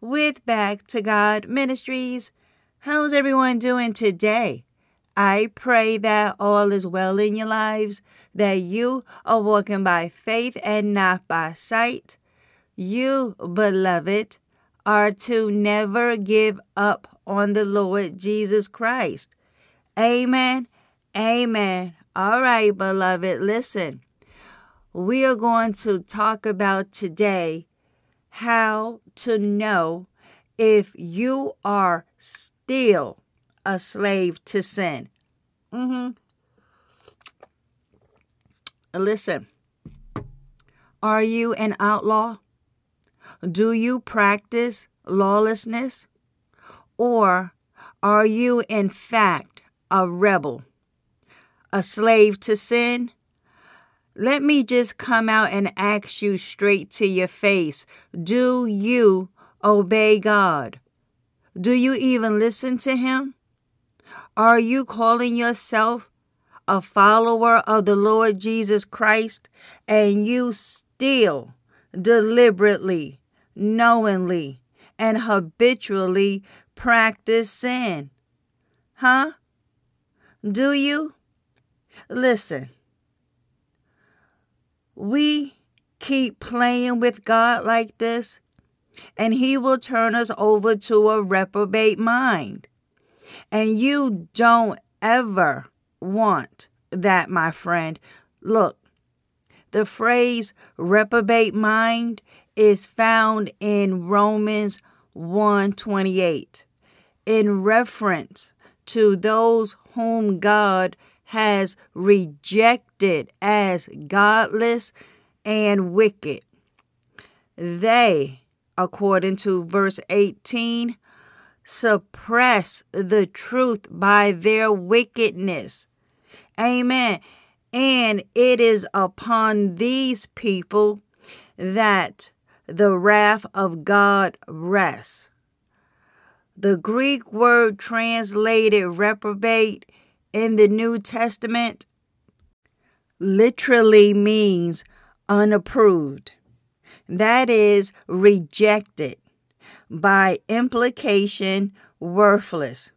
with Back to God Ministries. How's everyone doing today? I pray that all is well in your lives, that you are walking by faith and not by sight. You, beloved, are to never give up on the Lord Jesus Christ. Amen. Amen. All right, beloved, listen. We are going to talk about today how to know if you are still a slave to sin. Mm-hmm. Listen, are you an outlaw? Do you practice lawlessness? Or are you, in fact, a rebel, a slave to sin? Let me just come out and ask you straight to your face Do you obey God? Do you even listen to Him? Are you calling yourself a follower of the Lord Jesus Christ and you still deliberately, knowingly, and habitually practice sin. Huh? Do you? Listen, we keep playing with God like this, and He will turn us over to a reprobate mind. And you don't ever want that, my friend. Look, the phrase reprobate mind is found in Romans 128 in reference to those whom God has rejected as godless and wicked. They, according to verse 18, suppress the truth by their wickedness. Amen. And it is upon these people that the wrath of God rests. The Greek word translated reprobate in the New Testament literally means unapproved. That is, rejected. By implication, worthless.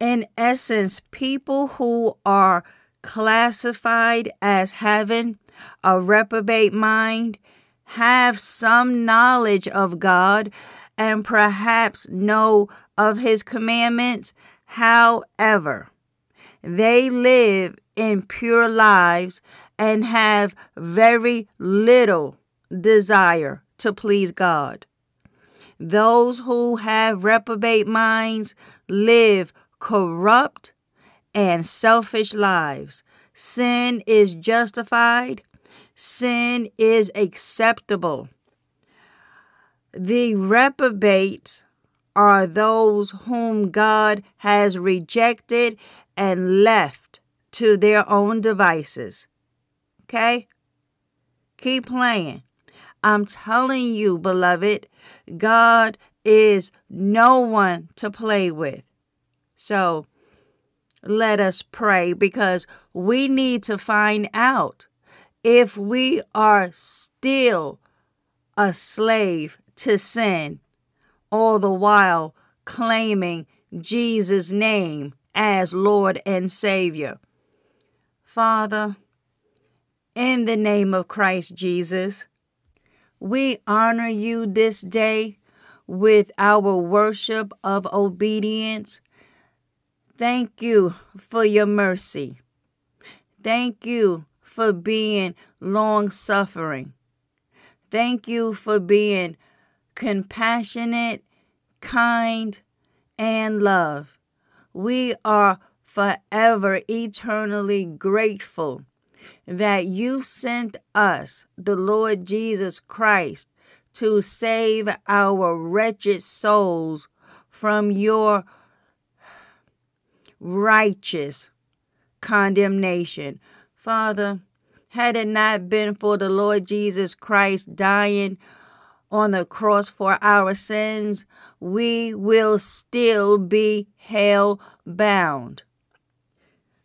In essence, people who are classified as having a reprobate mind have some knowledge of God and perhaps know of his commandments. However, they live impure lives and have very little desire to please God. Those who have reprobate minds live corrupt and selfish lives. Sin is justified, sin is acceptable. The reprobates are those whom God has rejected and left to their own devices. Okay? Keep playing. I'm telling you, beloved, God is no one to play with. So let us pray because we need to find out if we are still a slave to sin, all the while claiming Jesus' name as Lord and Savior. Father, in the name of Christ Jesus, we honor you this day with our worship of obedience. Thank you for your mercy. Thank you for being long suffering. Thank you for being compassionate, kind, and love. We are forever eternally grateful that you sent us, the Lord Jesus Christ, to save our wretched souls from your righteous condemnation. Father, had it not been for the Lord Jesus Christ dying on the cross for our sins, we will still be hell bound.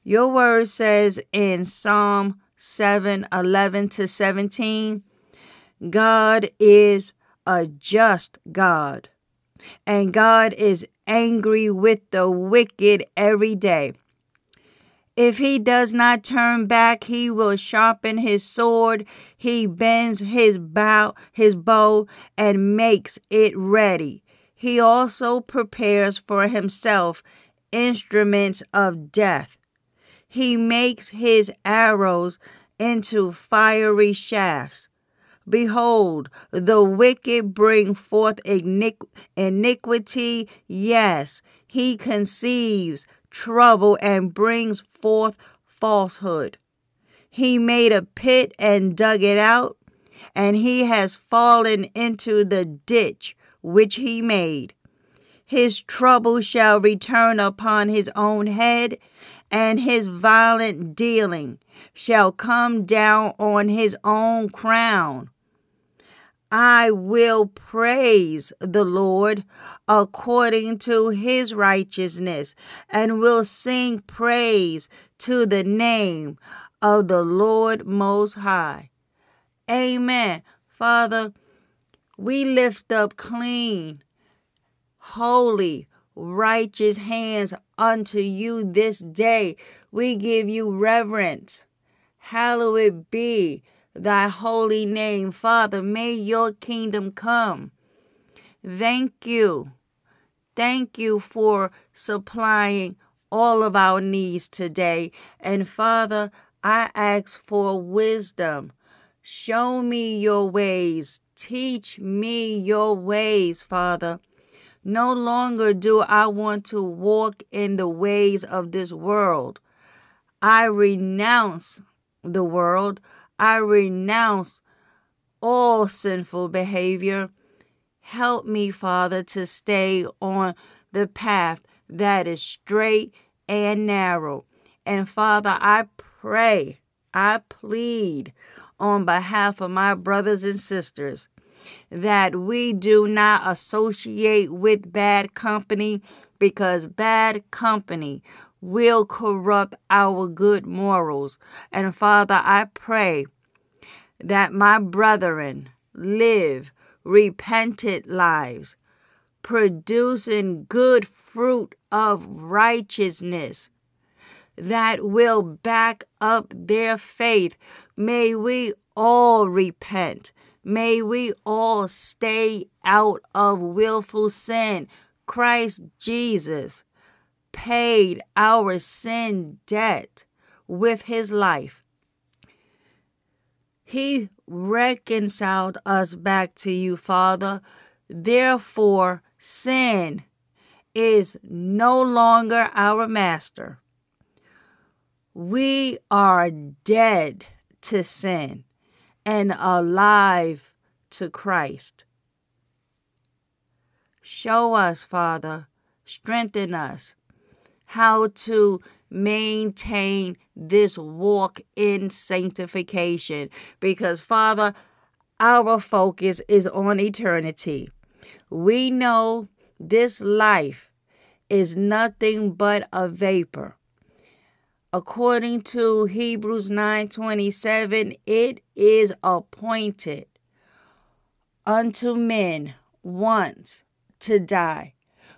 Your word says in Psalm 7 11 to 17, God is a just God, and God is angry with the wicked every day. If he does not turn back, he will sharpen his sword. He bends his bow, his bow, and makes it ready. He also prepares for himself instruments of death. He makes his arrows into fiery shafts. Behold, the wicked bring forth iniquity. Yes, he conceives trouble and brings forth falsehood. He made a pit and dug it out, and he has fallen into the ditch which he made. His trouble shall return upon his own head, and his violent dealing shall come down on his own crown. I will praise the Lord according to his righteousness and will sing praise to the name of the Lord Most High. Amen. Father, we lift up clean, holy, righteous hands unto you this day. We give you reverence. Hallowed be thy holy name. Father, may your kingdom come. Thank you. Thank you for supplying all of our needs today. And Father, I ask for wisdom. Show me your ways. Teach me your ways, Father. No longer do I want to walk in the ways of this world. I renounce the world. I renounce all sinful behavior. Help me, Father, to stay on the path that is straight and narrow. And Father, I pray, I plead on behalf of my brothers and sisters that we do not associate with bad company because bad company will corrupt our good morals. And Father, I pray that my brethren live repentant lives, producing good fruit of righteousness that will back up their faith. May we all repent. May we all stay out of willful sin. Christ Jesus paid our sin debt with his life. He reconciled us back to you, Father. Therefore, sin is no longer our master. We are dead to sin and alive to Christ. Show us, Father, strengthen us how to maintain this walk in sanctification because, Father, our focus is on eternity. We know this life is nothing but a vapor according to Hebrews 9:27, it is appointed unto men once to die.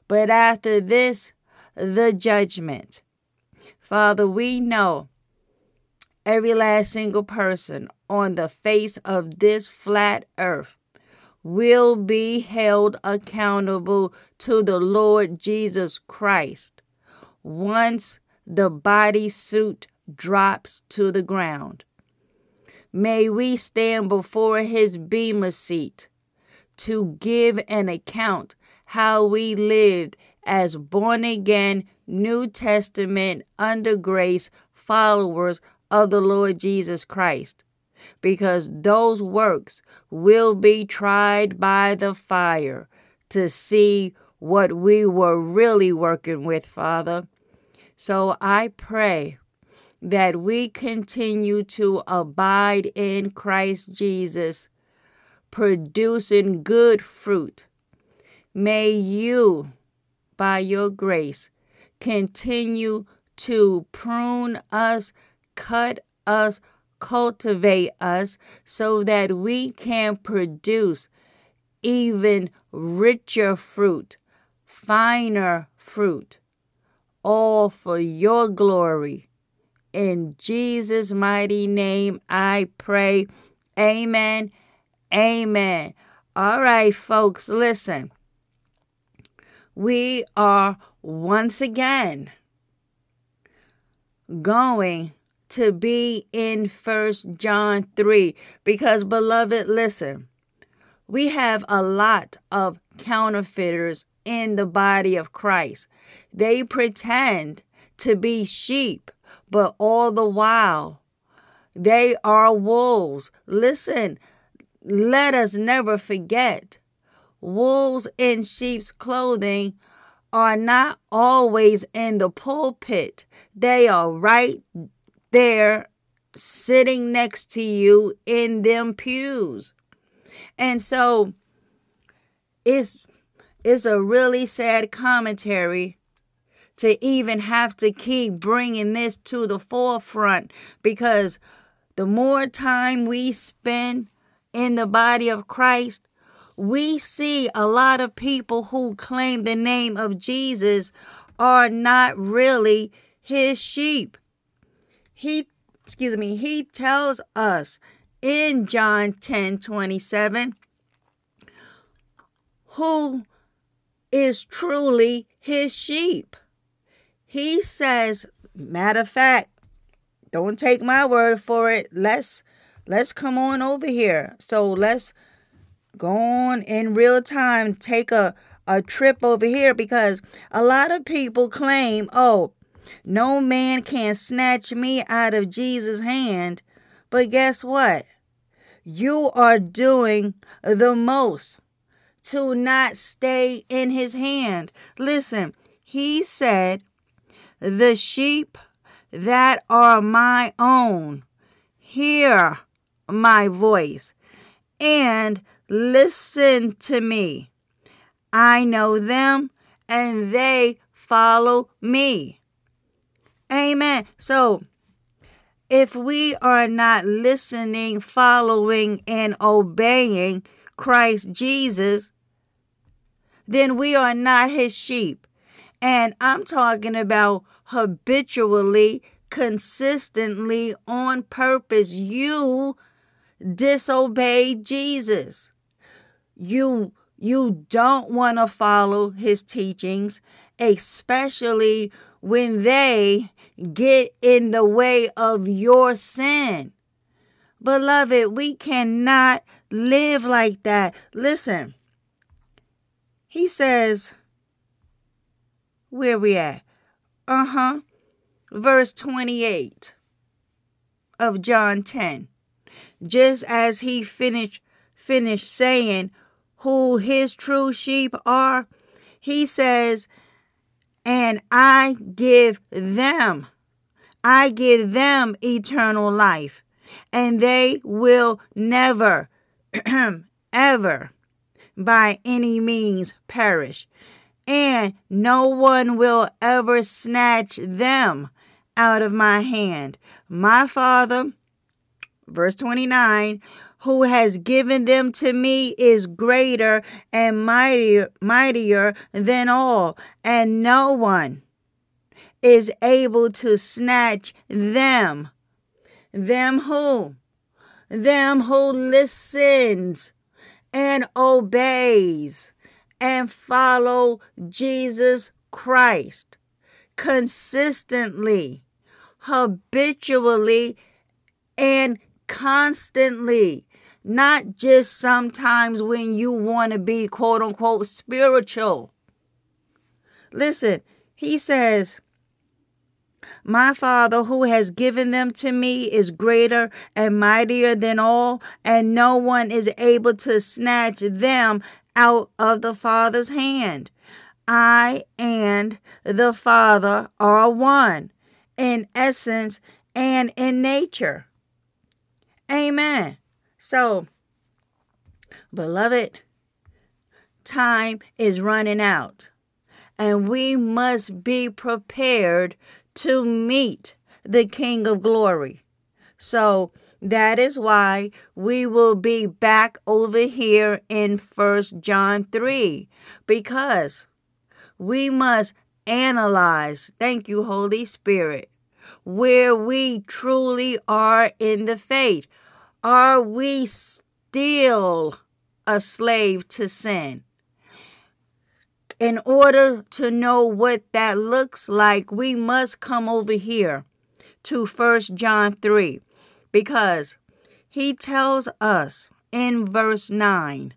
But after this, the judgment. Father, we know every last single person on the face of this flat earth will be held accountable to the Lord Jesus Christ once the body suit drops to the ground. May we stand before his bema seat to give an account how we lived as born again New Testament under grace followers of the Lord Jesus Christ because those works will be tried by the fire to see what we were really working with, Father. So I pray that we continue to abide in Christ Jesus, producing good fruit. May you, by your grace, continue to prune us, cut us, cultivate us so that we can produce even richer fruit, finer fruit, all for your glory. In Jesus' mighty name, I pray. Amen. Amen. All right, folks, listen. We are once again going to be in First John 3 because beloved listen we have a lot of counterfeiters in the body of Christ. They pretend to be sheep but all the while they are wolves. Listen let us never forget wolves in sheep's clothing are not always in the pulpit they are right there sitting next to you in them pews. And so it's it's a really sad commentary to even have to keep bringing this to the forefront because the more time we spend in the body of Christ, we see a lot of people who claim the name of Jesus are not really his sheep he excuse me, he tells us in John 10 27 who is truly his sheep. He says, matter of fact, don't take my word for it. Let's let's come on over here. So let's go on in real time, take a, a trip over here because a lot of people claim, oh, no man can snatch me out of Jesus' hand. But guess what? You are doing the most to not stay in his hand. Listen, he said, The sheep that are my own hear my voice and listen to me. I know them and they follow me. Amen. So, if we are not listening, following, and obeying Christ Jesus, then we are not his sheep. And I'm talking about habitually, consistently, on purpose. You disobey Jesus. You you don't want to follow his teachings, especially when they get in the way of your sin. Beloved, we cannot live like that. Listen, he says, where we at? Uh huh. Verse 28 of John 10. Just as he finished finished saying who his true sheep are, he says, and I give them, I give them eternal life, and they will never, ever, by any means perish, and no one will ever snatch them out of my hand. My Father, verse 29, who has given them to me is greater and mightier, mightier than all, and no one, is able to snatch them. Them who? Them who listens and obeys and follow Jesus Christ consistently, habitually, and constantly. Not just sometimes when you want to be quote unquote spiritual. Listen, he says, my Father who has given them to me is greater and mightier than all, and no one is able to snatch them out of the Father's hand. I and the Father are one in essence and in nature. Amen. So, beloved, time is running out, and we must be prepared to meet the King of Glory. So, that is why we will be back over here in First John 3 because we must analyze, thank you, Holy Spirit, where we truly are in the faith. Are we still a slave to sin? In order to know what that looks like, we must come over here to First John 3 because he tells us in verse 9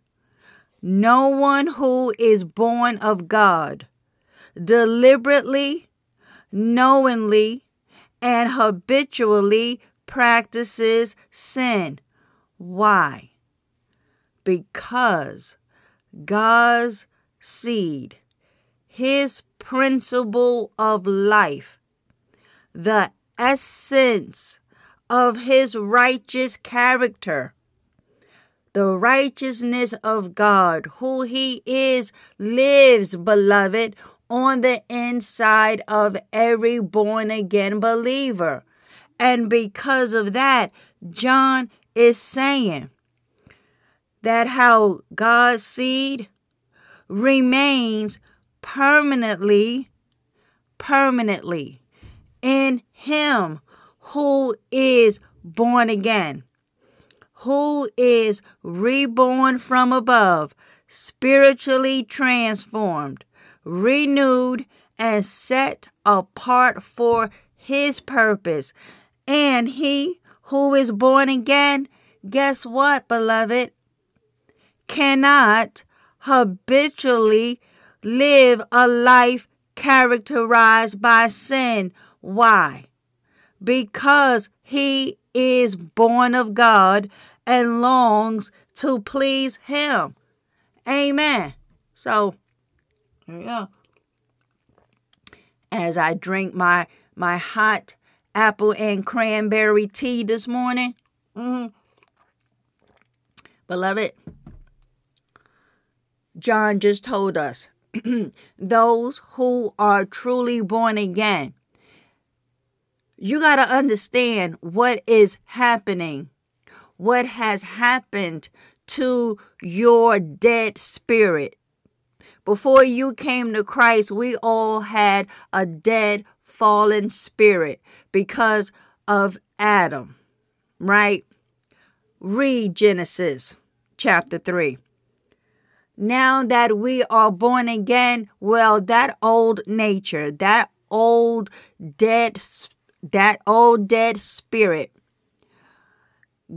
no one who is born of God deliberately, knowingly, and habitually practices sin. Why? Because God's seed, his principle of life, the essence of his righteous character, the righteousness of God, who he is, lives, beloved, on the inside of every born again believer. And because of that, John is saying that how God's seed remains permanently, permanently in Him who is born again, who is reborn from above, spiritually transformed, renewed, and set apart for His purpose. And He who is born again, guess what, beloved? Cannot habitually live a life characterized by sin. Why? Because he is born of God and longs to please Him. Amen. So, there you go. As I drink my my hot apple and cranberry tea this morning, mm-hmm. beloved, John just told us those who are truly born again. You got to understand what is happening, what has happened to your dead spirit. Before you came to Christ, we all had a dead, fallen spirit because of Adam, right? Read Genesis chapter 3 now that we are born again, well, that old nature, that old dead, that old dead spirit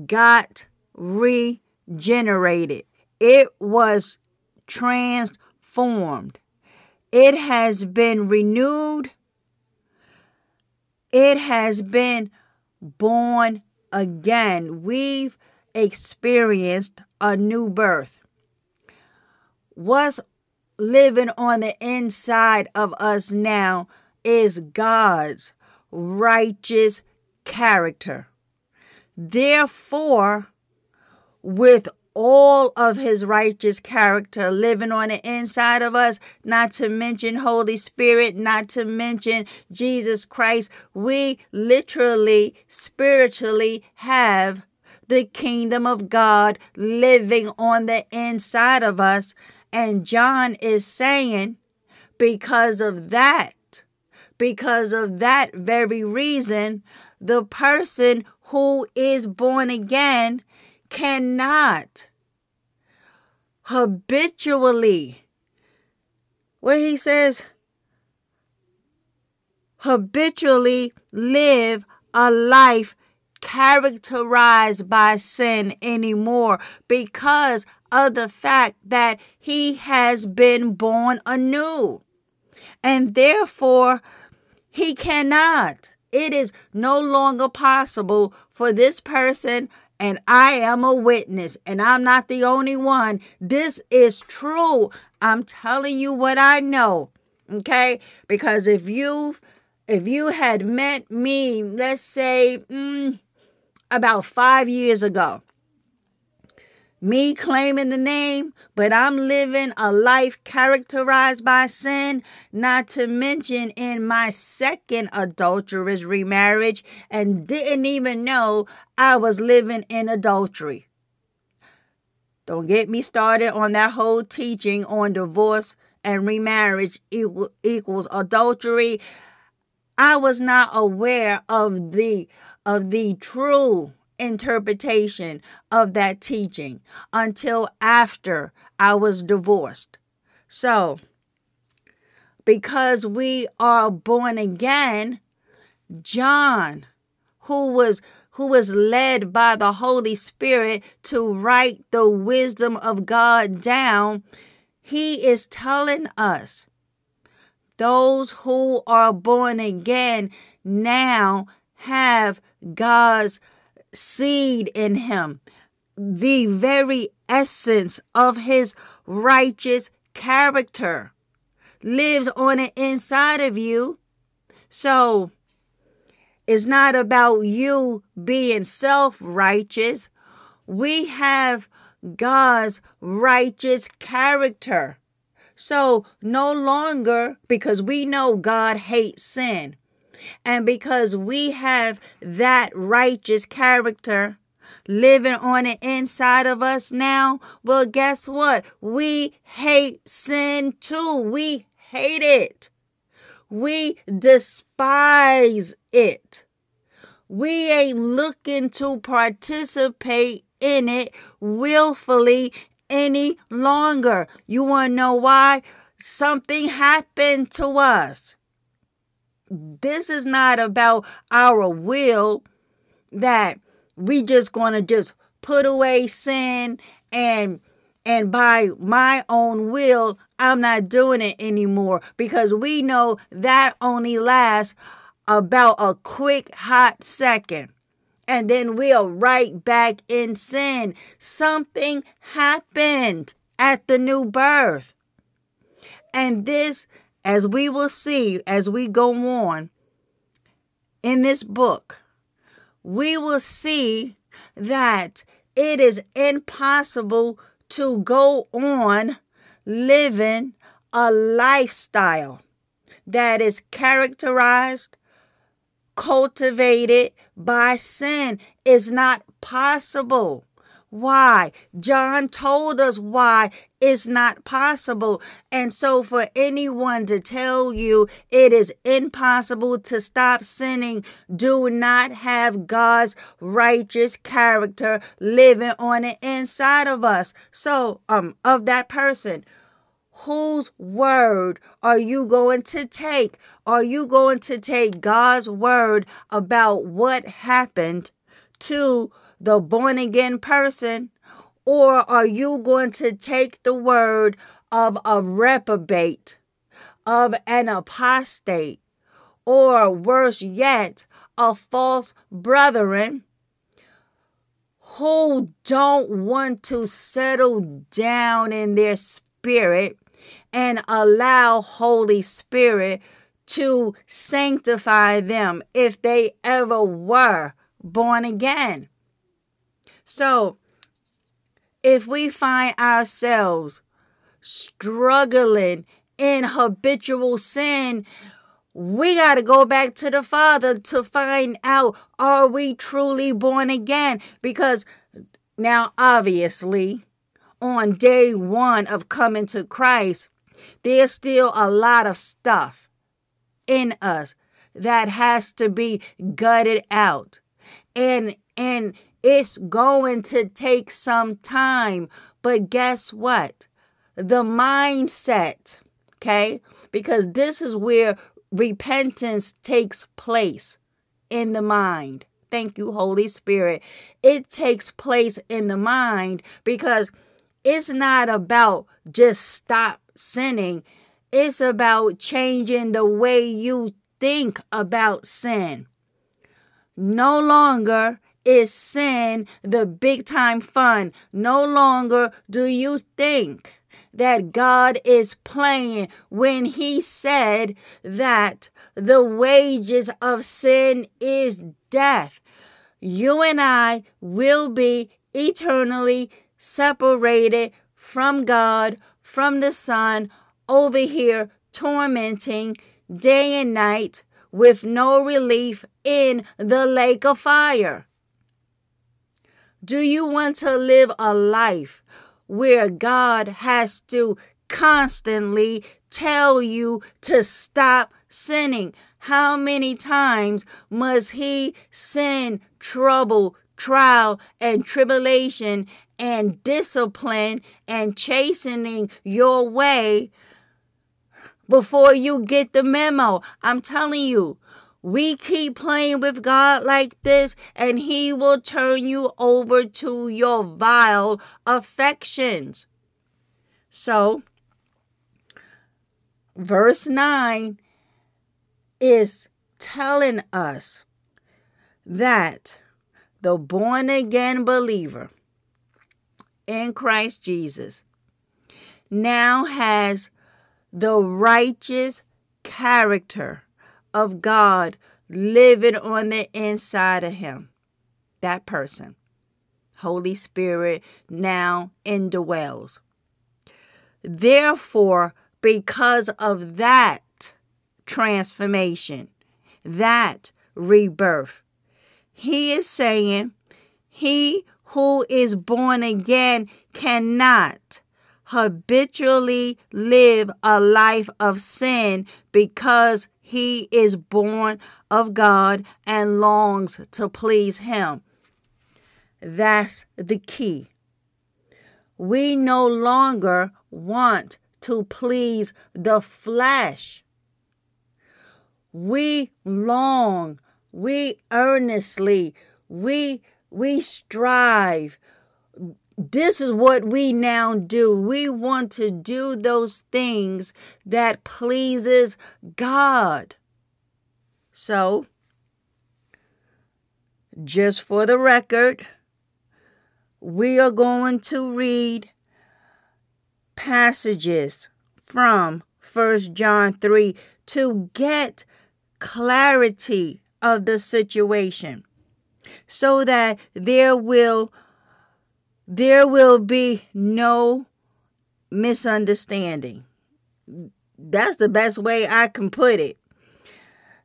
got regenerated. It was transformed. It has been renewed. It has been born again. We've experienced a new birth what's living on the inside of us now is God's righteous character. Therefore, with all of his righteous character living on the inside of us, not to mention Holy Spirit, not to mention Jesus Christ, we literally, spiritually have the kingdom of God living on the inside of us. And John is saying, because of that, because of that very reason, the person who is born again cannot habitually, where he says, habitually live a life characterized by sin anymore because of the fact that he has been born anew. And therefore, he cannot. It is no longer possible for this person, and I am a witness, and I'm not the only one. This is true. I'm telling you what I know. Okay? Because if you if you had met me, let's say, mm, about five years ago. Me claiming the name, but I'm living a life characterized by sin, not to mention in my second adulterous remarriage, and didn't even know I was living in adultery. Don't get me started on that whole teaching on divorce and remarriage equal, equals adultery. I was not aware of the of the true interpretation of that teaching until after I was divorced. So, because we are born again, John, who was who was led by the Holy Spirit to write the wisdom of God down, he is telling us those who are born again now have God's seed in him, the very essence of his righteous character lives on the inside of you. So it's not about you being self righteous. We have God's righteous character. So no longer, because we know God hates sin, and because we have that righteous character living on the inside of us now, well, guess what? We hate sin too. We hate it. We despise it. We ain't looking to participate in it willfully any longer. You want to know why? Something happened to us this is not about our will that we just going to just put away sin and and by my own will I'm not doing it anymore because we know that only lasts about a quick hot second. And then we're right back in sin. Something happened at the new birth. And this as we will see as we go on in this book, we will see that it is impossible to go on living a lifestyle that is characterized, cultivated by sin is not possible. Why? John told us why it's not possible. And so, for anyone to tell you it is impossible to stop sinning, do not have God's righteous character living on the inside of us. So, um, of that person. Whose word are you going to take? Are you going to take God's word about what happened to the born again person? Or are you going to take the word of a reprobate, of an apostate, or worse yet, a false brethren who don't want to settle down in their spirit and allow Holy Spirit to sanctify them if they ever were born again. So, if we find ourselves struggling in habitual sin, we got to go back to the Father to find out are we truly born again? Because now, obviously, on day one of coming to Christ, there's still a lot of stuff in us that has to be gutted out. And and it's going to take some time. But guess what? The mindset, okay? Because this is where repentance takes place in the mind. Thank you, Holy Spirit. It takes place in the mind because it's not about just stop sinning. It's about changing the way you think about sin. No longer is sin the big time fun. No longer do you think that God is playing when He said that the wages of sin is death. You and I will be eternally separated from God, from the Son, over here tormenting day and night with no relief in the lake of fire. Do you want to live a life where God has to constantly tell you to stop sinning. How many times must he send trouble, trial, and tribulation and discipline and chastening your way before you get the memo? I'm telling you, we keep playing with God like this, and He will turn you over to your vile affections. So, verse 9 is telling us that the born again believer in Christ Jesus now has the righteous character of God living on the inside of him. That person. Holy Spirit now indwells. Therefore, because of that transformation, that rebirth, he is saying, He who is born again cannot habitually live a life of sin because he is born of God and longs to please Him. That's the key. We no longer want to please the flesh. We long, we earnestly, we we strive, this is what we now do. We want to do those things that pleases God. So, just for the record, we are going to read passages from First John 3 to get clarity of the situation so that there will there will be no misunderstanding. That's the best way I can put it.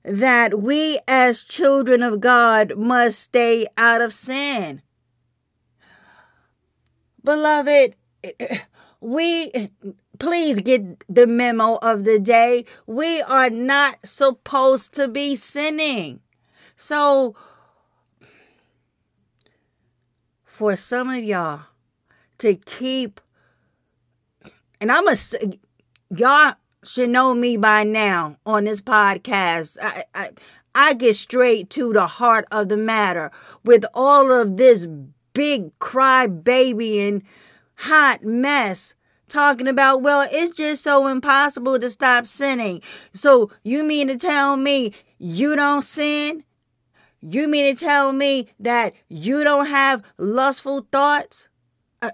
That we, as children of God, must stay out of sin. Beloved, we please get the memo of the day. We are not supposed to be sinning. So, for some of y'all to keep, and I'm a, y'all should know me by now on this podcast. I, I, I get straight to the heart of the matter with all of this big cry baby and hot mess talking about, well, it's just so impossible to stop sinning. So you mean to tell me you don't sin? You mean to tell me that you don't have lustful thoughts? Uh,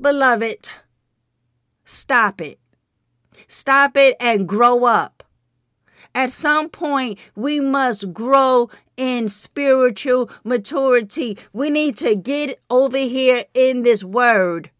beloved, stop it. Stop it and grow up. At some point, we must grow in spiritual maturity. We need to get over here in this word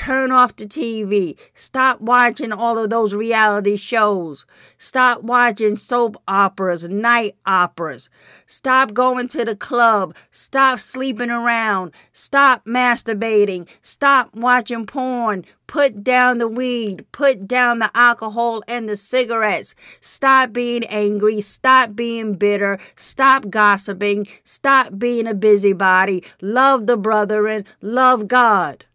Turn off the TV. Stop watching all of those reality shows. Stop watching soap operas, night operas. Stop going to the club. Stop sleeping around. Stop masturbating. Stop watching porn. Put down the weed. Put down the alcohol and the cigarettes. Stop being angry. Stop being bitter. Stop gossiping. Stop being a busybody. Love the brethren. Love God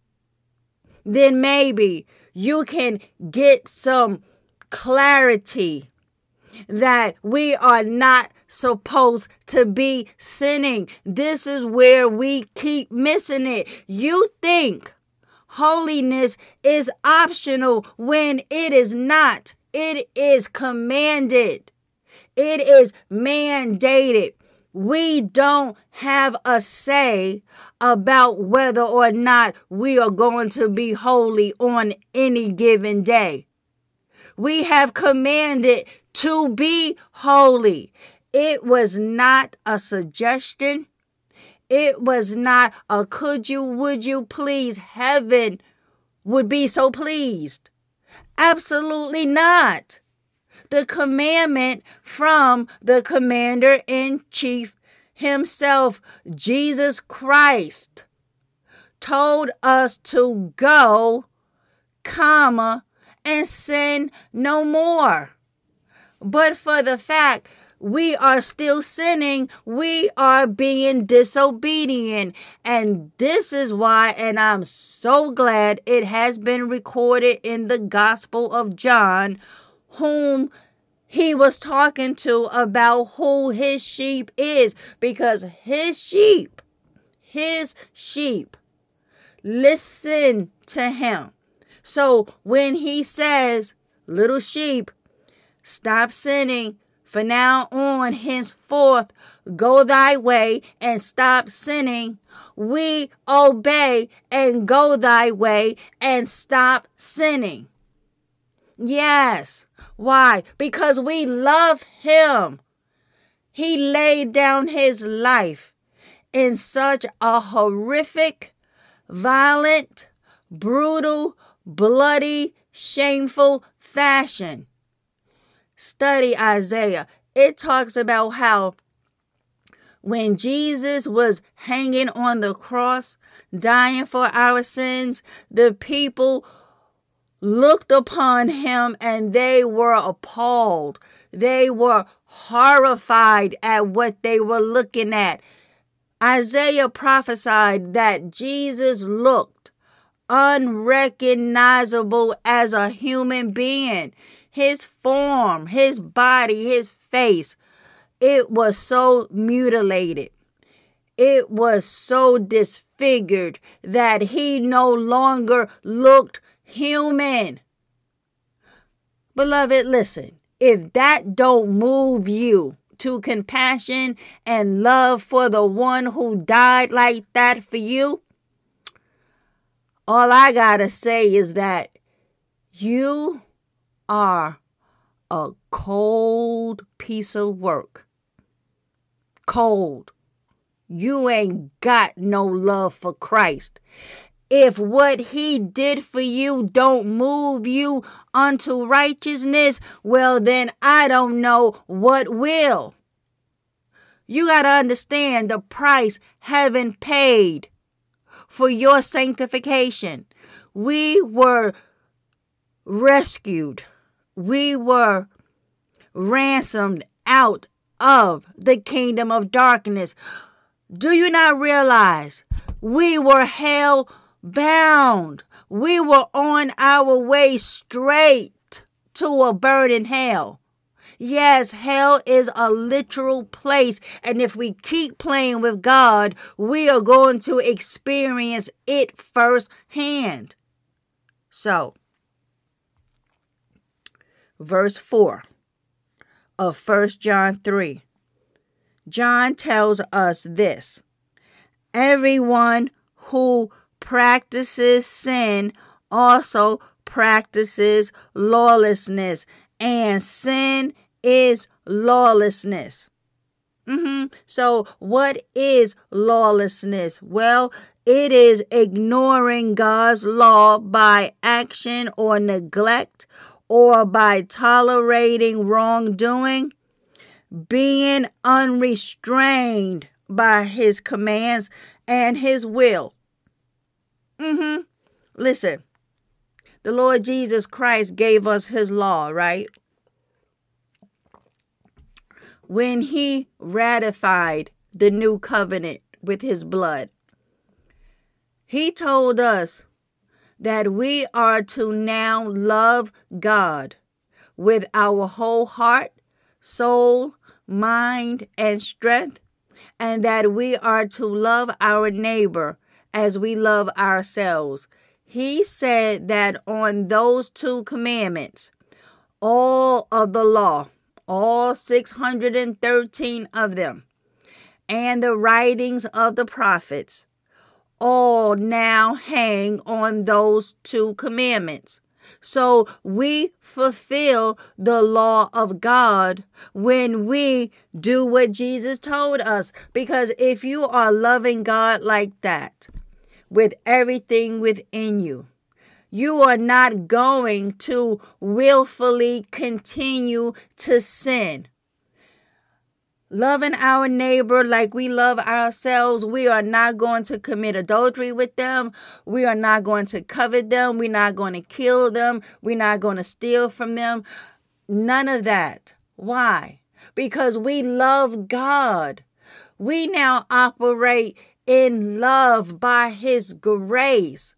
then maybe you can get some clarity that we are not supposed to be sinning. This is where we keep missing it. You think holiness is optional when it is not, it is commanded, it is mandated. We don't have a say about whether or not we are going to be holy on any given day. We have commanded to be holy. It was not a suggestion. It was not a could you, would you please, heaven would be so pleased. Absolutely not. The commandment from the commander in chief himself, Jesus Christ, told us to go, comma, and sin no more. But for the fact we are still sinning, we are being disobedient. And this is why, and I'm so glad it has been recorded in the Gospel of John, whom he was talking to about who his sheep is because his sheep, his sheep, listen to him. So when he says, little sheep, stop sinning, for now on, henceforth, go thy way and stop sinning. We obey and go thy way and stop sinning. Yes. Why? Because we love him. He laid down his life in such a horrific, violent, brutal, bloody, shameful fashion. Study Isaiah. It talks about how when Jesus was hanging on the cross, dying for our sins, the people looked upon him and they were appalled. They were horrified at what they were looking at. Isaiah prophesied that Jesus looked unrecognizable as a human being. His form, his body, his face, it was so mutilated. It was so disfigured that he no longer looked human. Beloved, listen, if that don't move you to compassion and love for the one who died like that for you, all I gotta say is that you are a cold piece of work. Cold. You ain't got no love for Christ if what he did for you don't move you unto righteousness, well, then I don't know what will. You got to understand the price heaven paid for your sanctification. We were rescued, we were ransomed out of the kingdom of darkness. Do you not realize we were held bound. We were on our way straight to a burning hell. Yes, hell is a literal place, and if we keep playing with God, we are going to experience it firsthand. So, verse 4 of First John 3. John tells us this Everyone who practices sin also practices lawlessness, and sin is lawlessness. Mm-hmm. So, what is lawlessness? Well, it is ignoring God's law by action or neglect or by tolerating wrongdoing, being unrestrained by his commands and his will. Mm-hmm. Listen, the Lord Jesus Christ gave us his law, right? When he ratified the new covenant with his blood, he told us that we are to now love God with our whole heart, soul, mind, and strength, and that we are to love our neighbor as we love ourselves. He said that on those two commandments, all of the law, all 613 of them, and the writings of the prophets, all now hang on those two commandments. So we fulfill the law of God when we do what Jesus told us. Because if you are loving God like that, with everything within you, you are not going to willfully continue to sin loving our neighbor like we love ourselves. We are not going to commit adultery with them. We are not going to covet them. We're not going to kill them. We're not going to steal from them. None of that. Why? Because we love God. We now operate in love by His grace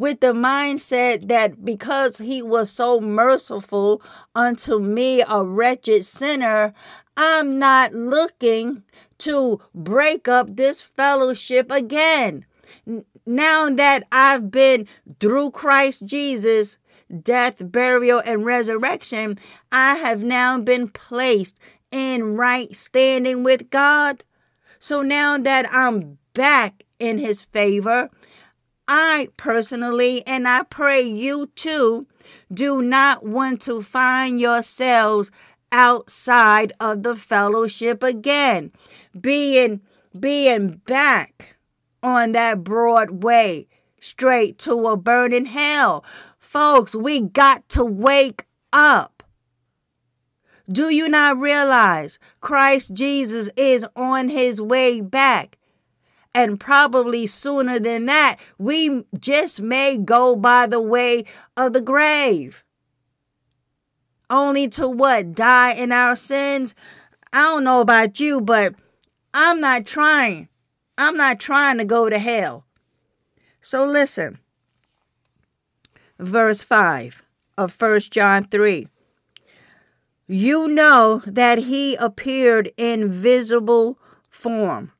with the mindset that because he was so merciful unto me, a wretched sinner, I'm not looking to break up this fellowship again. Now that I've been through Christ Jesus, death, burial, and resurrection, I have now been placed in right standing with God. So now that I'm back in his favor, I personally, and I pray you too, do not want to find yourselves outside of the fellowship again, being being back on that broad way straight to a burning hell. Folks, we got to wake up. Do you not realize Christ Jesus is on his way back? And probably sooner than that, we just may go by the way of the grave only to what? Die in our sins? I don't know about you, but I'm not trying. I'm not trying to go to hell. So listen. Verse 5 of 1 John 3. You know that he appeared in visible form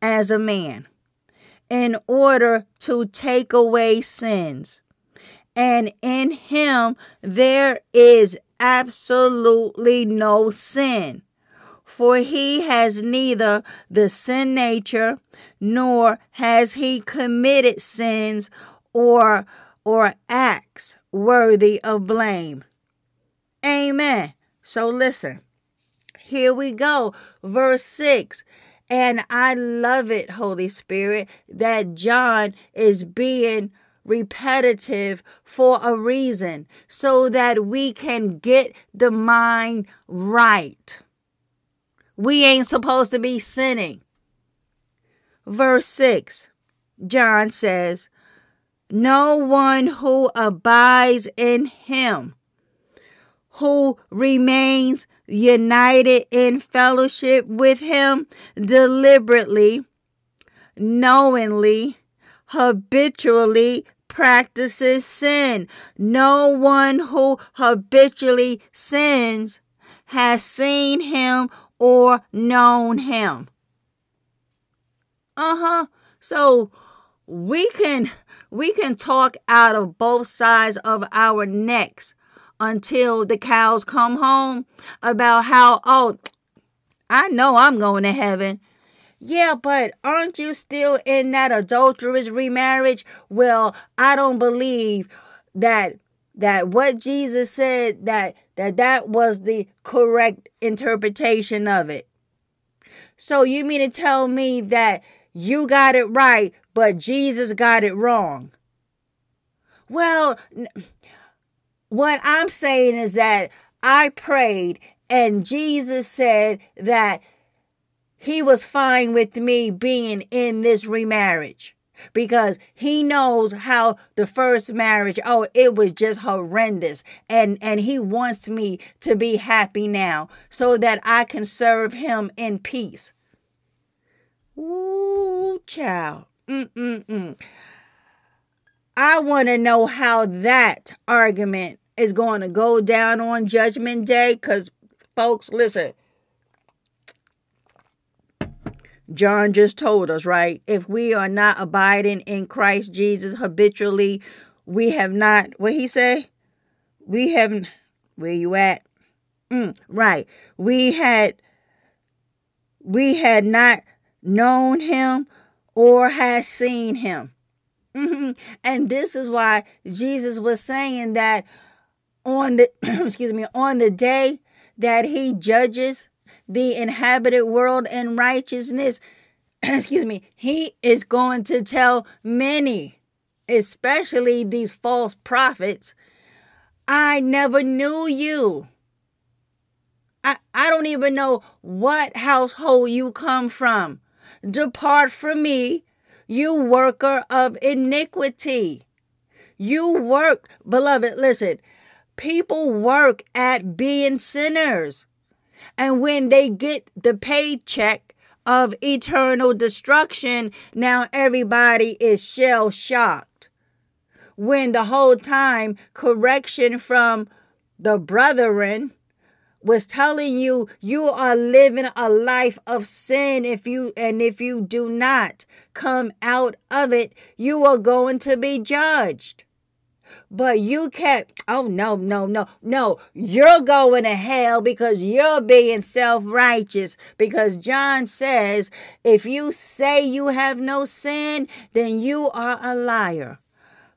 as a man in order to take away sins. And in him there is absolutely no sin. For he has neither the sin nature nor has he committed sins or or acts worthy of blame. Amen. So listen. Here we go. Verse 6. And I love it, Holy Spirit, that John is being repetitive for a reason so that we can get the mind right. We ain't supposed to be sinning. Verse 6, John says, No one who abides in him, who remains united in fellowship with him deliberately, knowingly, habitually practices sin. No one who habitually sins has seen him or known him. Uh-huh. So we can we can talk out of both sides of our necks until the cows come home about how oh I know I'm going to heaven yeah, but aren't you still in that adulterous remarriage? Well, I don't believe that that what Jesus said that that that was the correct interpretation of it. So you mean to tell me that you got it right, but Jesus got it wrong. Well, what I'm saying is that I prayed and Jesus said that he was fine with me being in this remarriage because he knows how the first marriage oh it was just horrendous and and he wants me to be happy now so that I can serve him in peace. Ooh, child. Mm-mm-mm. I want to know how that argument is going to go down on Judgment Day because, folks, listen. John just told us, right? If we are not abiding in Christ Jesus habitually, we have not, what he say? We haven't, where you at? Mm, right. We had, we had not known him or has seen him. Mm-hmm. And this is why Jesus was saying that on the excuse me on the day that he judges the inhabited world in righteousness excuse me he is going to tell many especially these false prophets i never knew you i i don't even know what household you come from depart from me you worker of iniquity you work beloved listen People work at being sinners. And when they get the paycheck of eternal destruction, now everybody is shell shocked. When the whole time correction from the brethren was telling you you are living a life of sin if you and if you do not come out of it you are going to be judged but you kept, oh no, no, no, no. You're going to hell because you're being self righteous. Because John says, if you say you have no sin, then you are a liar.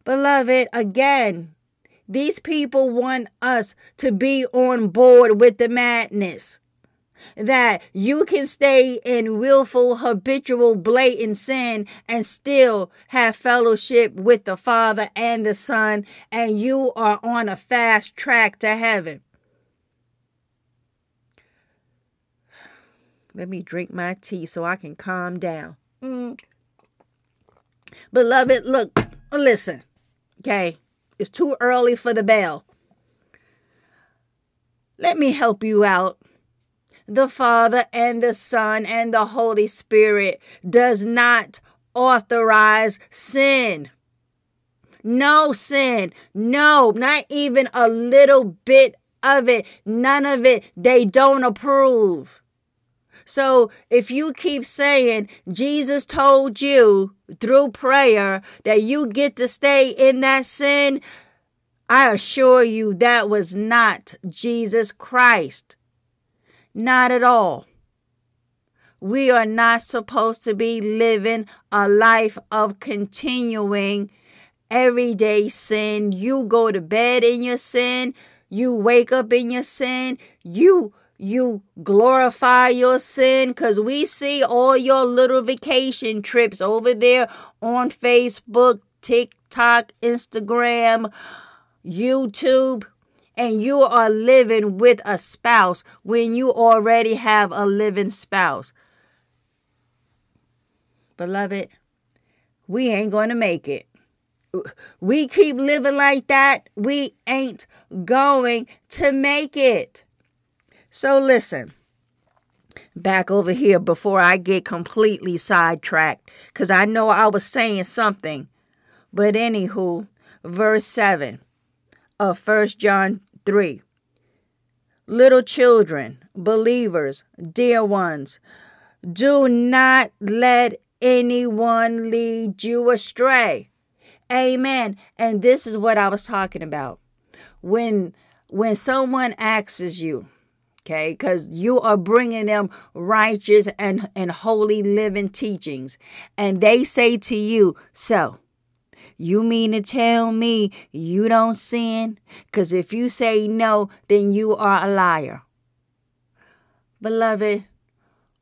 Beloved, again, these people want us to be on board with the madness that you can stay in willful, habitual, blatant sin and still have fellowship with the Father and the Son, and you are on a fast track to heaven. Let me drink my tea so I can calm down. Mm. Beloved, look, listen, okay? It's too early for the bell. Let me help you out the Father and the Son and the Holy Spirit does not authorize sin. No sin. No, not even a little bit of it. None of it. They don't approve. So if you keep saying Jesus told you through prayer that you get to stay in that sin, I assure you that was not Jesus Christ. Not at all. We are not supposed to be living a life of continuing everyday sin. You go to bed in your sin, you wake up in your sin, you you glorify your sin because we see all your little vacation trips over there on Facebook, TikTok, Instagram, YouTube and you are living with a spouse when you already have a living spouse. Beloved, we ain't going to make it. We keep living like that, we ain't going to make it. So listen, back over here before I get completely sidetracked, because I know I was saying something. But anywho, verse 7 of First John 3. Little children, believers, dear ones, do not let anyone lead you astray. Amen. And this is what I was talking about. When when someone asks you, okay, because you are bringing them righteous and, and holy living teachings, and they say to you, so you mean to tell me you don't sin? Because if you say no, then you are a liar. Beloved,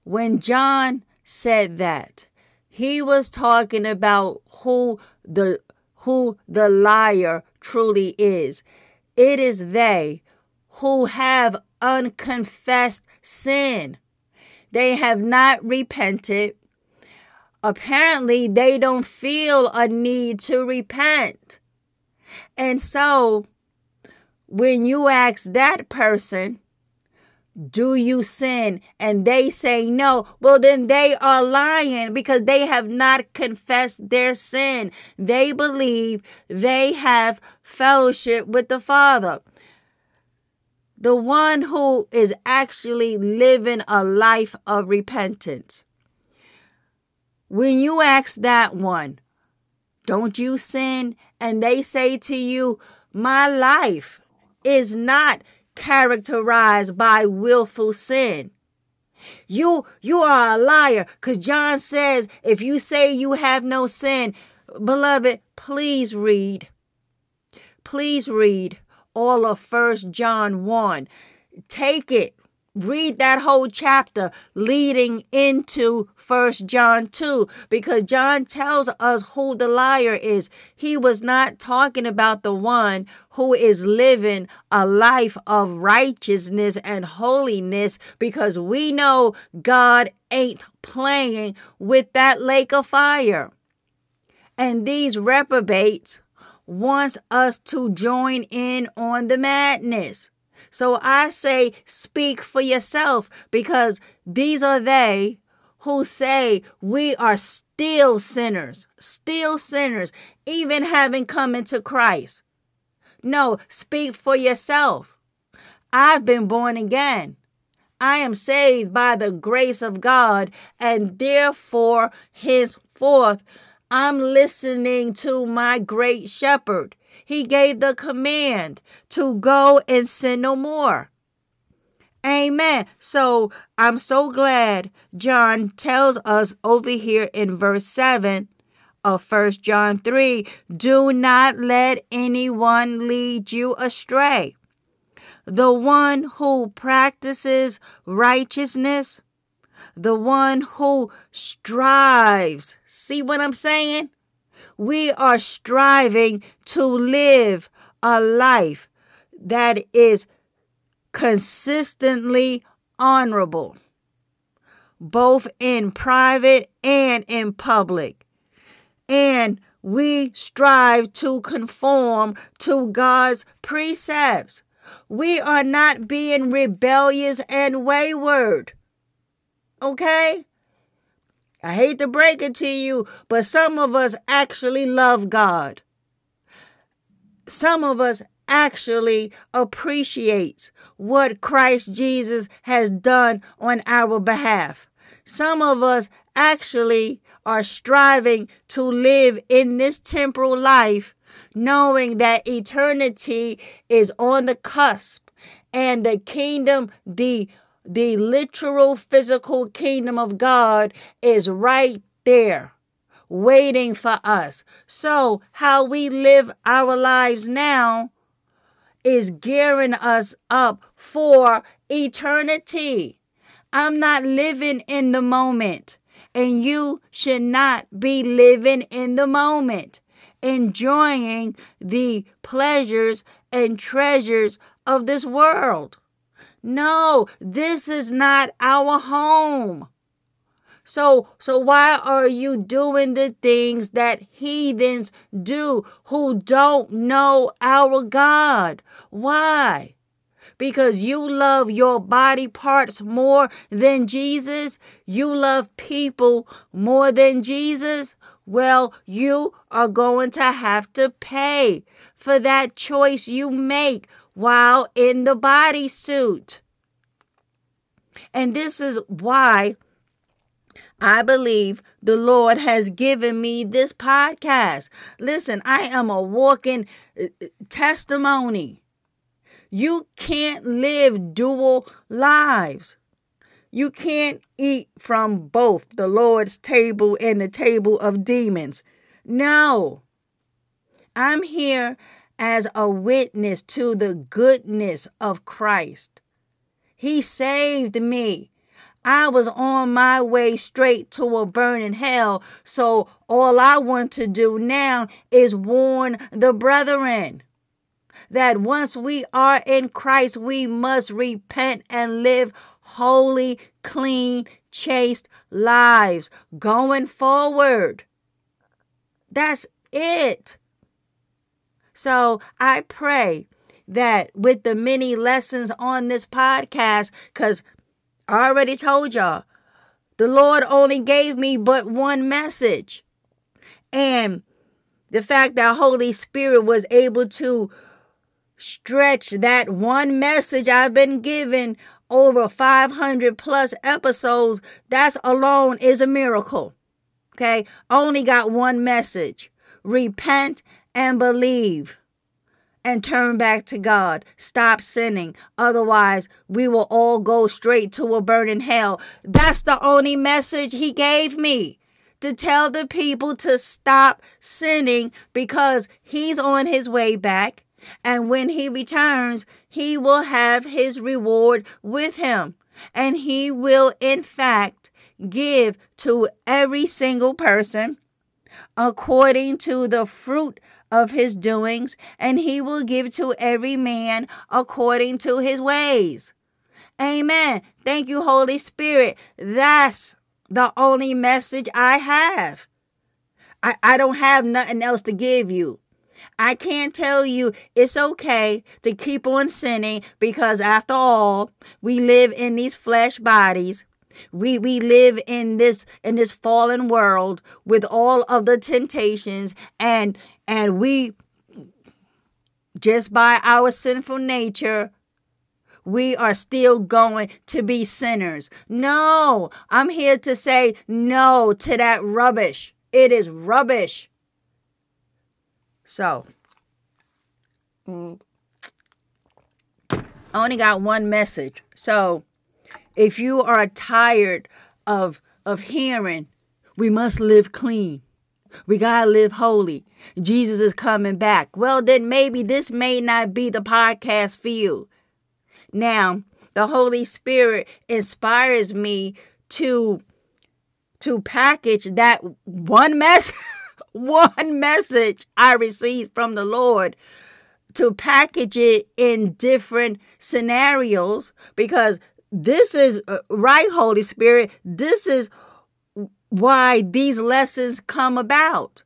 when John said that, He was talking about who the who the liar truly is. It is they who have unconfessed sin. They have not repented. Apparently, they don't feel a need to repent. And so, when you ask that person, do you sin? And they say no. Well, then they are lying because they have not confessed their sin. They believe they have fellowship with the Father. The one who is actually living a life of repentance. When you ask that one, don't you sin? And they say to you, my life is not characterized by willful sin. You you are a liar cuz John says if you say you have no sin, beloved, please read. Please read all of First John 1. Take it. Read that whole chapter leading into first john 2 because john tells us who the liar is. He was not talking about the one who is living a life of righteousness and holiness because we know god ain't playing with that lake of fire. And these reprobates wants us to join in on the madness so I say, speak for yourself because these are they who say we are still sinners, still sinners, even having come into Christ. No, speak for yourself. I've been born again. I am saved by the grace of God, and therefore, henceforth, I'm listening to my great shepherd he gave the command to go and sin no more. Amen. So I'm so glad John tells us over here in verse 7 of First John 3 do not let anyone lead you astray. The one who practices righteousness, the one who strives. See what I'm saying? we are striving to live a life that is consistently honorable, both in private and in public. And we strive to conform to God's precepts. We are not being rebellious and wayward. Okay? I hate to break it to you, but some of us actually love God. Some of us actually appreciates what Christ Jesus has done on our behalf. Some of us actually are striving to live in this temporal life knowing that eternity is on the cusp and the kingdom, the the literal physical kingdom of God is right there waiting for us. So, how we live our lives now is gearing us up for eternity. I'm not living in the moment, and you should not be living in the moment, enjoying the pleasures and treasures of this world. No, this is not our home. So, so why are you doing the things that heathens do who don't know our God? Why? Because you love your body parts more than Jesus? You love people more than Jesus? Well, you are going to have to pay for that choice you make while in the bodysuit. And this is why I believe the Lord has given me this podcast. Listen, I am a walking uh, uh, testimony. You can't live dual lives. You can't eat from both the Lord's table and the table of demons. No. I'm here as a witness to the goodness of Christ. He saved me. I was on my way straight to a burning hell. So all I want to do now is warn the brethren that once we are in Christ, we must repent and live holy, clean, chaste lives going forward. That's it. So I pray that with the many lessons on this podcast, because I already told y'all, the Lord only gave me but one message. And the fact that Holy Spirit was able to stretch that one message I've been given over 500 plus episodes, that's alone is a miracle. Okay? Only got one message repent and believe and turn back to God. Stop sinning. Otherwise, we will all go straight to a burning hell. That's the only message He gave me to tell the people to stop sinning because He's on His way back. And when He returns, He will have His reward with Him. And He will, in fact, give to every single person according to the fruit of his doings, and he will give to every man according to his ways. Amen. Thank you, Holy Spirit. That's the only message I have. I, I don't have nothing else to give you. I can't tell you it's okay to keep on sinning because after all, we live in these flesh bodies we we live in this in this fallen world with all of the temptations and and we just by our sinful nature we are still going to be sinners. No, I'm here to say no to that rubbish. It is rubbish. So, I only got one message. So, if you are tired of of hearing, we must live clean. We got to live holy. Jesus is coming back. Well, then maybe this may not be the podcast for you. Now, the Holy Spirit inspires me to to package that one mess one message I received from the Lord to package it in different scenarios because this is uh, right, Holy Spirit. This is why these lessons come about.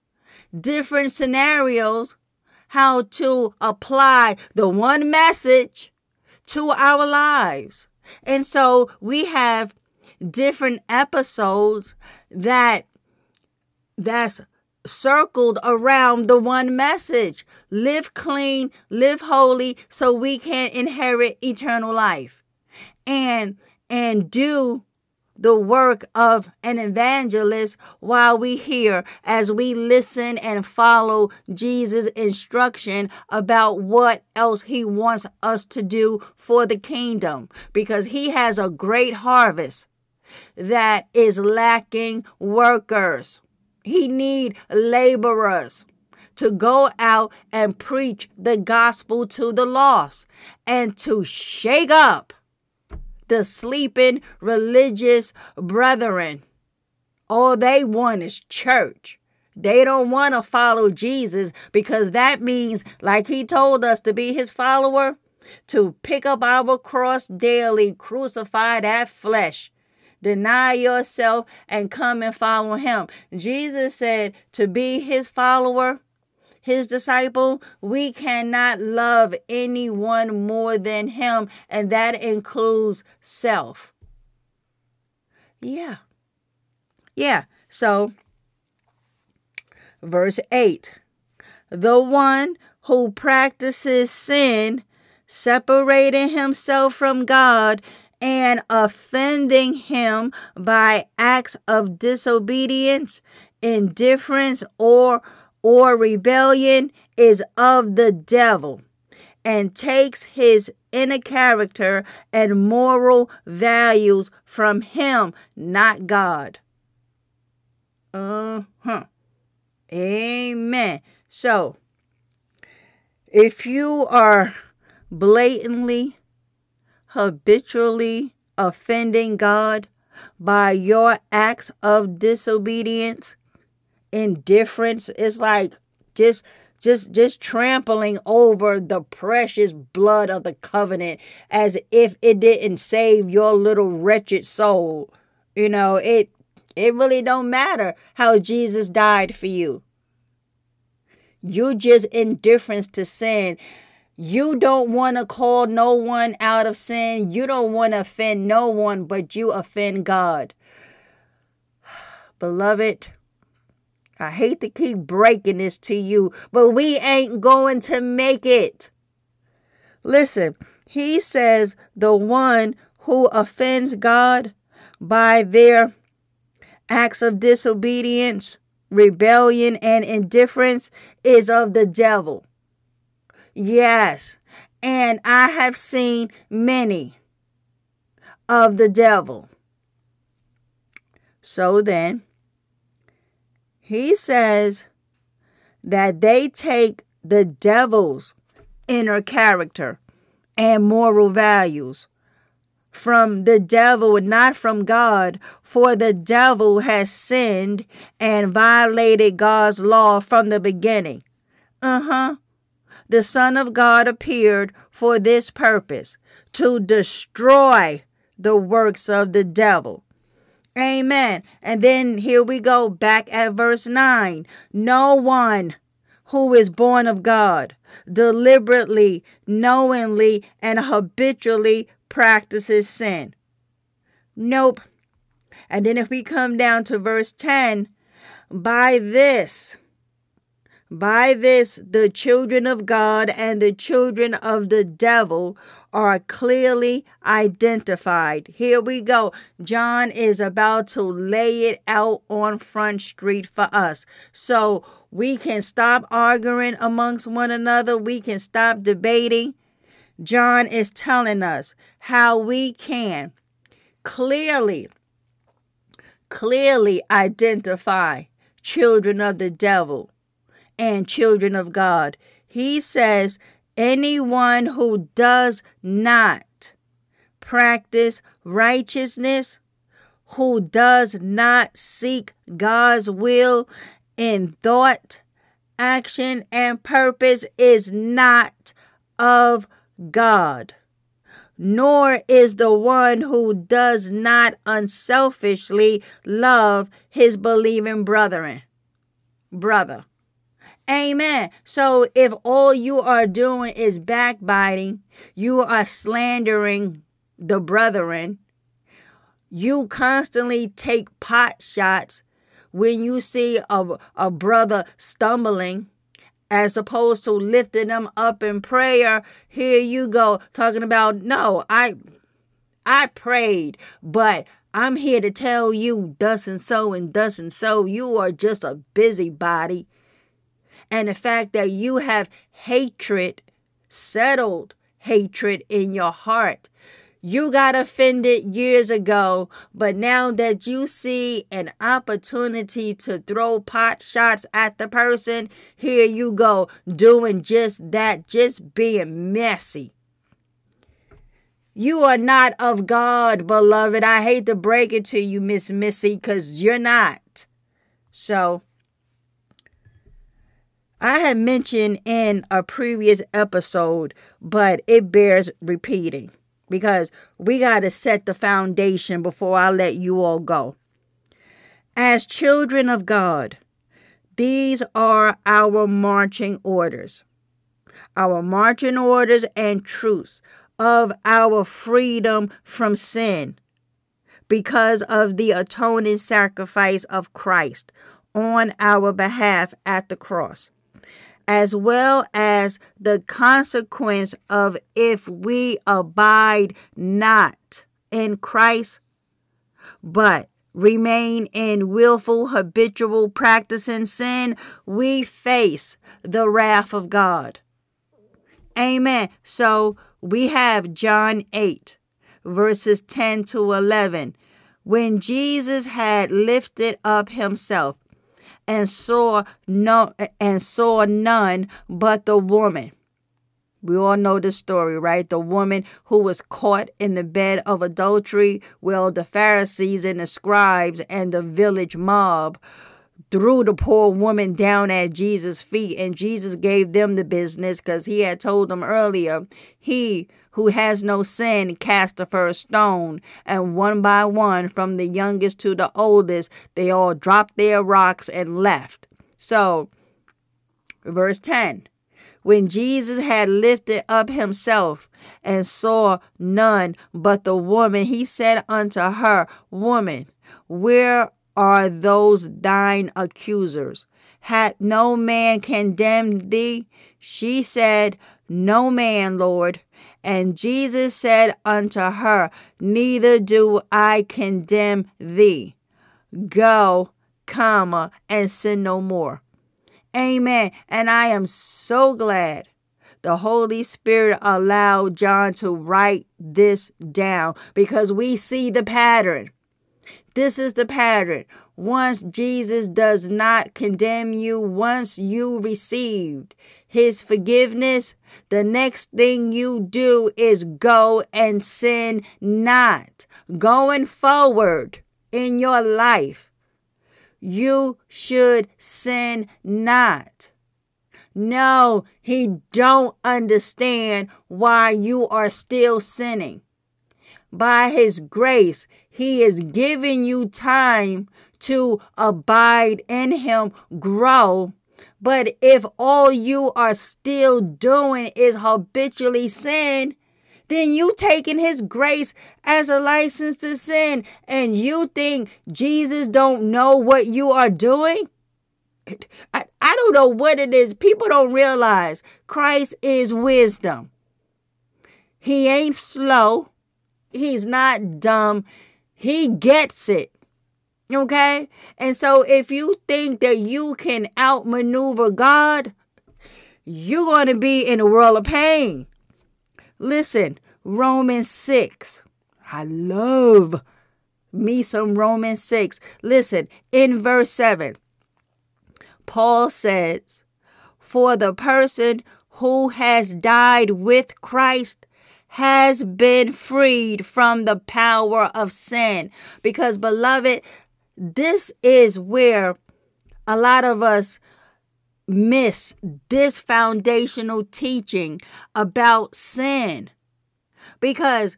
Different scenarios, how to apply the one message to our lives. And so we have different episodes that that's circled around the one message live clean live holy so we can inherit eternal life and and do the work of an evangelist while we hear as we listen and follow Jesus' instruction about what else he wants us to do for the kingdom because he has a great harvest that is lacking workers. He need laborers to go out and preach the gospel to the lost and to shake up the sleeping religious brethren. All they want is church. They don't want to follow Jesus because that means, like he told us to be his follower, to pick up our cross daily, crucify that flesh, deny yourself, and come and follow him. Jesus said to be his follower, his disciple, we cannot love anyone more than him, and that includes self. Yeah. Yeah. So, verse 8 the one who practices sin, separating himself from God and offending him by acts of disobedience, indifference, or or rebellion is of the devil and takes his inner character and moral values from him, not God. Uh huh. Amen. So, if you are blatantly, habitually offending God, by your acts of disobedience, indifference. It's like just just just trampling over the precious blood of the covenant as if it didn't save your little wretched soul. You know, it it really don't matter how Jesus died for you. You just indifference to sin. You don't want to call no one out of sin. You don't want to offend no one, but you offend God. Beloved, I hate to keep breaking this to you, but we ain't going to make it. Listen, he says the one who offends God by their acts of disobedience, rebellion, and indifference is of the devil. Yes, and I have seen many of the devil. So then, he says that they take the devil's inner character and moral values from the devil, not from God, for the devil has sinned and violated God's law from the beginning. Uh huh. The Son of God appeared for this purpose to destroy the works of the devil. Amen. And then here we go back at verse 9. No one who is born of God deliberately, knowingly, and habitually practices sin. Nope. And then if we come down to verse 10, by this, by this, the children of God and the children of the devil are clearly identified. Here we go. John is about to lay it out on Front Street for us. So we can stop arguing amongst one another, we can stop debating. John is telling us how we can clearly, clearly identify children of the devil and children of God. He says, anyone who does not practice righteousness, who does not seek God's will in thought, action, and purpose, is not of God. Nor is the one who does not unselfishly love his believing brethren. Brother. Amen. So if all you are doing is backbiting, you are slandering the brethren, you constantly take pot shots when you see a, a brother stumbling as opposed to lifting them up in prayer here you go talking about no i i prayed but i'm here to tell you thus and so and thus and so you are just a busybody and the fact that you have hatred, settled hatred in your heart. You got offended years ago, but now that you see an opportunity to throw pot shots at the person, here you go, doing just that, just being messy. You are not of God, beloved. I hate to break it to you, Miss Missy, because you're not. So, I had mentioned in a previous episode, but it bears repeating because we got to set the foundation before I let you all go. As children of God, these are our marching orders. Our marching orders and truths of our freedom from sin because of the atoning sacrifice of Christ on our behalf at the cross as well as the consequence of if we abide not in Christ, but remain in willful, habitual practice in sin, we face the wrath of God. Amen. So we have John 8, verses 10 to 11. When Jesus had lifted up himself and saw no and saw none but the woman We all know the story, right? The woman who was caught in the bed of adultery. Well, the Pharisees and the scribes and the village mob threw the poor woman down at Jesus' feet, and Jesus gave them the business because he had told them earlier, He who has no sin cast the first stone. And one by one, from the youngest to the oldest, they all dropped their rocks and left. So, verse 10 when Jesus had lifted up himself and saw none but the woman, he said unto her, Woman, where are those thine accusers? Hath no man condemned thee? She said, No man, Lord. And Jesus said unto her, Neither do I condemn thee. Go, comma, uh, and sin no more. Amen. And I am so glad the Holy Spirit allowed John to write this down because we see the pattern. This is the pattern. Once Jesus does not condemn you, once you received his forgiveness, the next thing you do is go and sin not. Going forward in your life, you should sin not. No, he don't understand why you are still sinning. By his grace, he is giving you time to abide in him, grow. But if all you are still doing is habitually sin, then you taking his grace as a license to sin and you think Jesus don't know what you are doing? I, I don't know what it is. People don't realize Christ is wisdom. He ain't slow. He's not dumb. He gets it. Okay? And so if you think that you can outmaneuver God, you're going to be in a world of pain. Listen, Romans 6. I love me some Romans 6. Listen, in verse 7, Paul says, For the person who has died with Christ has been freed from the power of sin. Because, beloved, this is where a lot of us miss this foundational teaching about sin. Because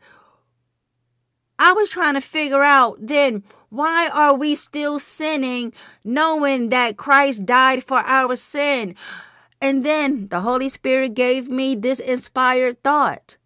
I was trying to figure out then why are we still sinning knowing that Christ died for our sin? And then the Holy Spirit gave me this inspired thought.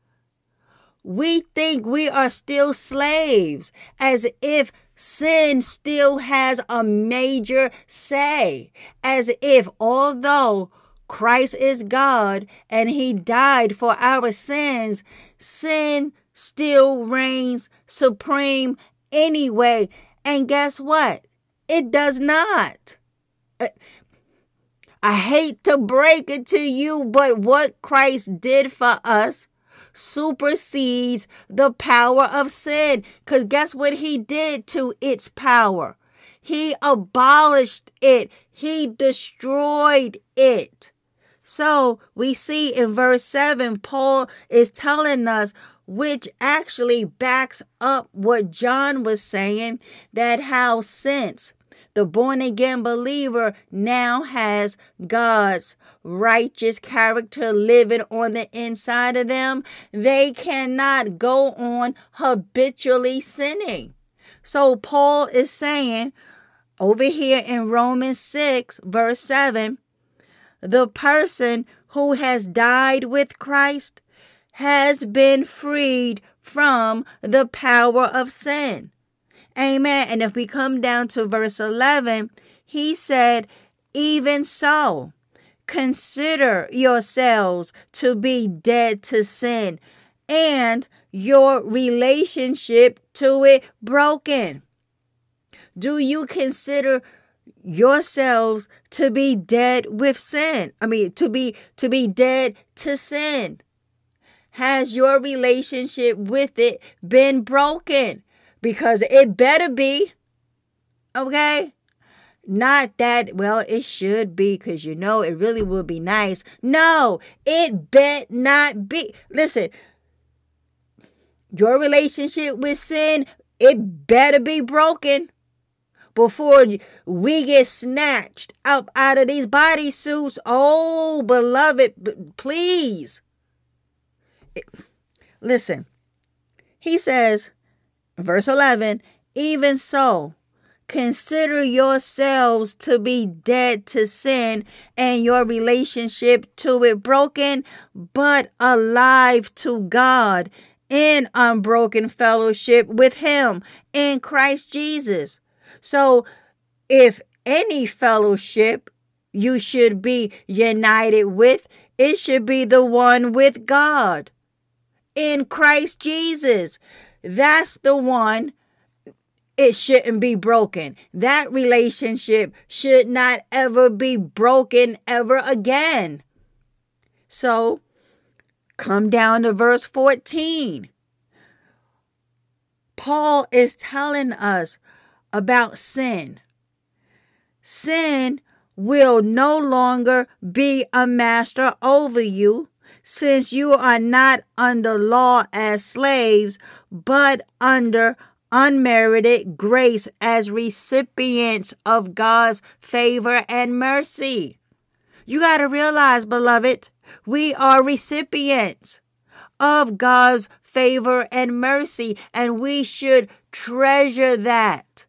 We think we are still slaves as if sin still has a major say, as if although Christ is God and he died for our sins, sin still reigns supreme anyway. And guess what? It does not. I hate to break it to you, but what Christ did for us supersedes the power of sin. Because guess what he did to its power? He abolished it, he destroyed it. So we see in verse 7, Paul is telling us, which actually backs up what John was saying, that how since the born again believer now has God's righteous character living on the inside of them. They cannot go on habitually sinning. So Paul is saying over here in Romans 6, verse 7 the person who has died with Christ has been freed from the power of sin. Amen. And if we come down to verse 11, he said, Even so, consider yourselves to be dead to sin and your relationship to it broken. Do you consider yourselves to be dead with sin? I mean, to be to be dead to sin. Has your relationship with it been broken? Because it better be. Okay? Not that, well, it should be because you know it really would be nice. No, it bet not be. Listen, your relationship with sin, it better be broken before we get snatched up out of these bodysuits. Oh, beloved, please. Listen, he says, verse 11, even so, consider yourselves to be dead to sin and your relationship to it broken, but alive to God in unbroken fellowship with Him in Christ Jesus. So, if any fellowship you should be united with, it should be the one with God in Christ Jesus. That's the one it shouldn't be broken. That relationship should not ever be broken ever again. So, come down to verse 14. Paul is telling us about sin. Sin will no longer be a master over you since you are not under law as slaves, but under unmerited grace as recipients of God's favor and mercy. You got to realize, beloved, we are recipients of God's favor and mercy, and we should treasure that.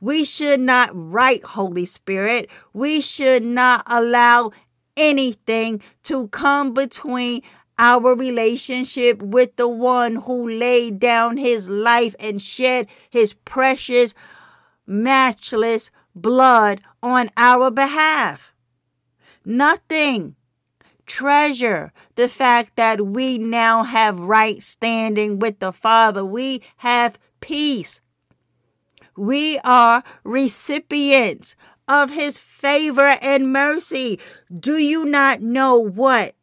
We should not write, Holy Spirit. We should not allow anything to come between our relationship with the one who laid down his life and shed his precious, matchless blood on our behalf. Nothing. Treasure the fact that we now have right standing with the Father. We have peace. We are recipients of his favor and mercy. Do you not know what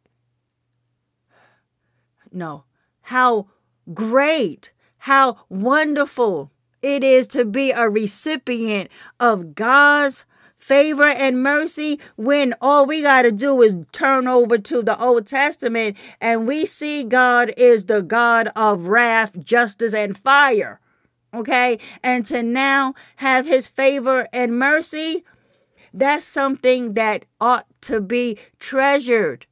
no. How great, how wonderful it is to be a recipient of God's favor and mercy when all we got to do is turn over to the Old Testament and we see God is the God of wrath, justice, and fire. Okay? And to now have his favor and mercy, that's something that ought to be treasured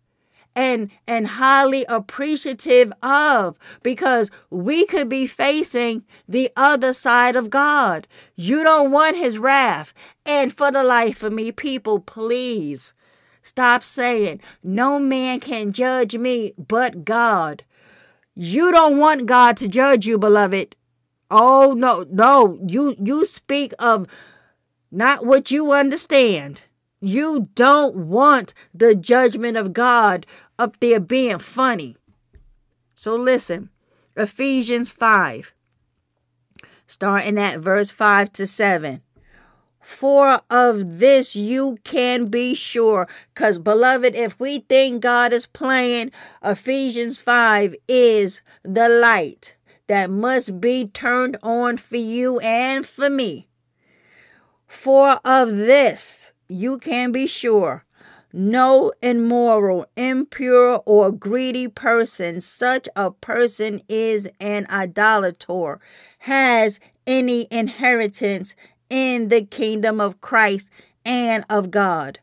and and highly appreciative of because we could be facing the other side of God. You don't want his wrath. And for the life of me, people, please stop saying no man can judge me but God. You don't want God to judge you, beloved. Oh no, no. You you speak of not what you understand. You don't want the judgment of God up there being funny. So listen, Ephesians 5, starting at verse 5 to 7. For of this you can be sure. Because, beloved, if we think God is playing, Ephesians 5 is the light that must be turned on for you and for me. For of this you can be sure no immoral, impure, or greedy person, such a person is an idolater, has any inheritance in the kingdom of Christ and of God.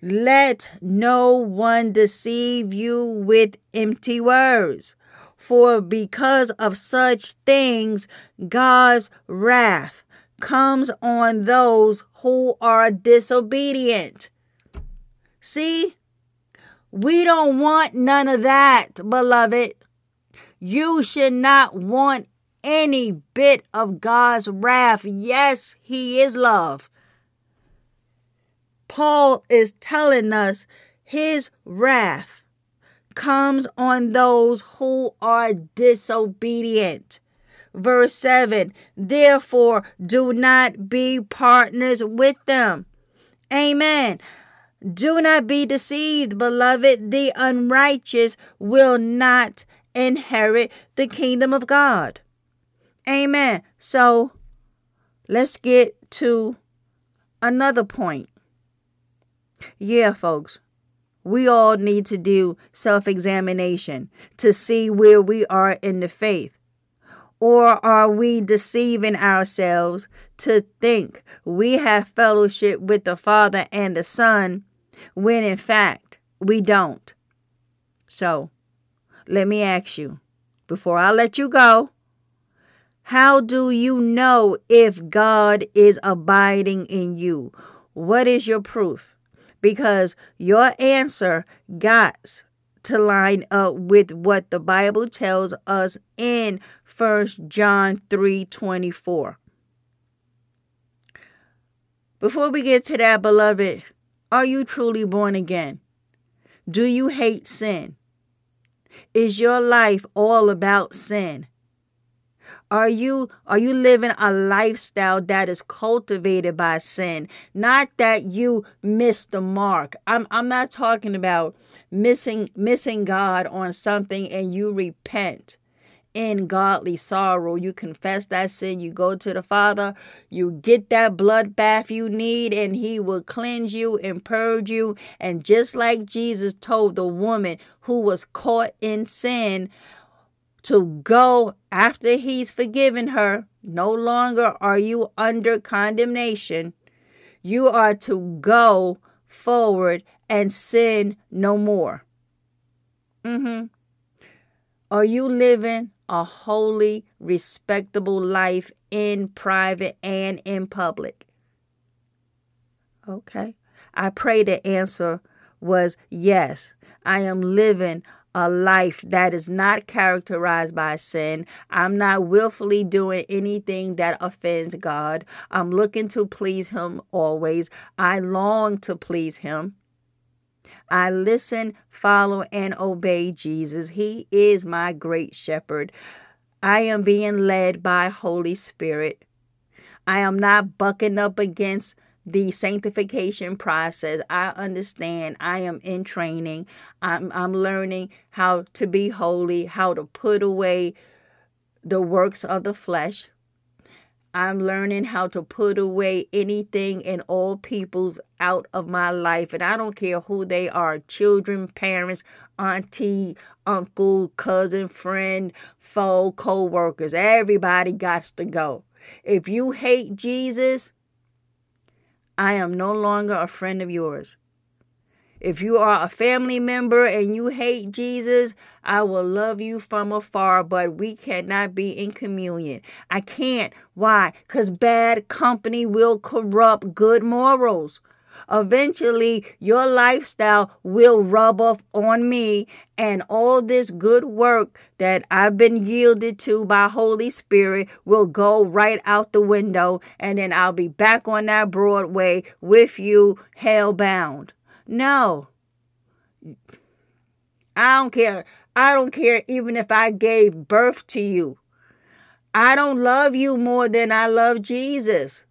Let no one deceive you with empty words, for because of such things God's wrath comes on those who are disobedient. See, we don't want none of that, beloved. You should not want any bit of God's wrath. Yes, He is love. Paul is telling us His wrath comes on those who are disobedient. Verse 7 Therefore, do not be partners with them. Amen. Do not be deceived, beloved. The unrighteous will not inherit the kingdom of God. Amen. So let's get to another point. Yeah, folks, we all need to do self examination to see where we are in the faith. Or are we deceiving ourselves to think we have fellowship with the Father and the Son when in fact we don't? So, let me ask you before I let you go how do you know if God is abiding in you? What is your proof? Because your answer got to line up with what the Bible tells us in 1 John 3 24. Before we get to that, beloved, are you truly born again? Do you hate sin? Is your life all about sin? Are you are you living a lifestyle that is cultivated by sin? Not that you miss the mark. I'm I'm not talking about missing missing God on something and you repent in godly sorrow. You confess that sin, you go to the Father, you get that blood bath you need, and He will cleanse you and purge you. And just like Jesus told the woman who was caught in sin, to go after he's forgiven her. No longer are you under condemnation. You are to go forward and sin no more. Mm-hmm. Are you living a holy, respectable life in private and in public? Okay. I pray the answer was yes. I am living a life that is not characterized by sin. I'm not willfully doing anything that offends God. I'm looking to please Him always. I long to please Him. I listen, follow, and obey Jesus. He is my great shepherd. I am being led by Holy Spirit. I am not bucking up against the sanctification process. I understand. I am in training. I'm I'm learning how to be holy, how to put away the works of the flesh. I'm learning how to put away anything and all peoples out of my life. And I don't care who they are children, parents, auntie, uncle, cousin, friend, foe, co workers. Everybody got to go. If you hate Jesus, I am no longer a friend of yours. If you are a family member and you hate Jesus, I will love you from afar, but we cannot be in communion. I can't. Why? Because bad company will corrupt good morals. Eventually, your lifestyle will rub off on me, and all this good work that I've been yielded to by Holy Spirit will go right out the window, and then I'll be back on that Broadway with you, hell bound. No. I don't care. I don't care even if I gave birth to you. I don't love you more than I love Jesus.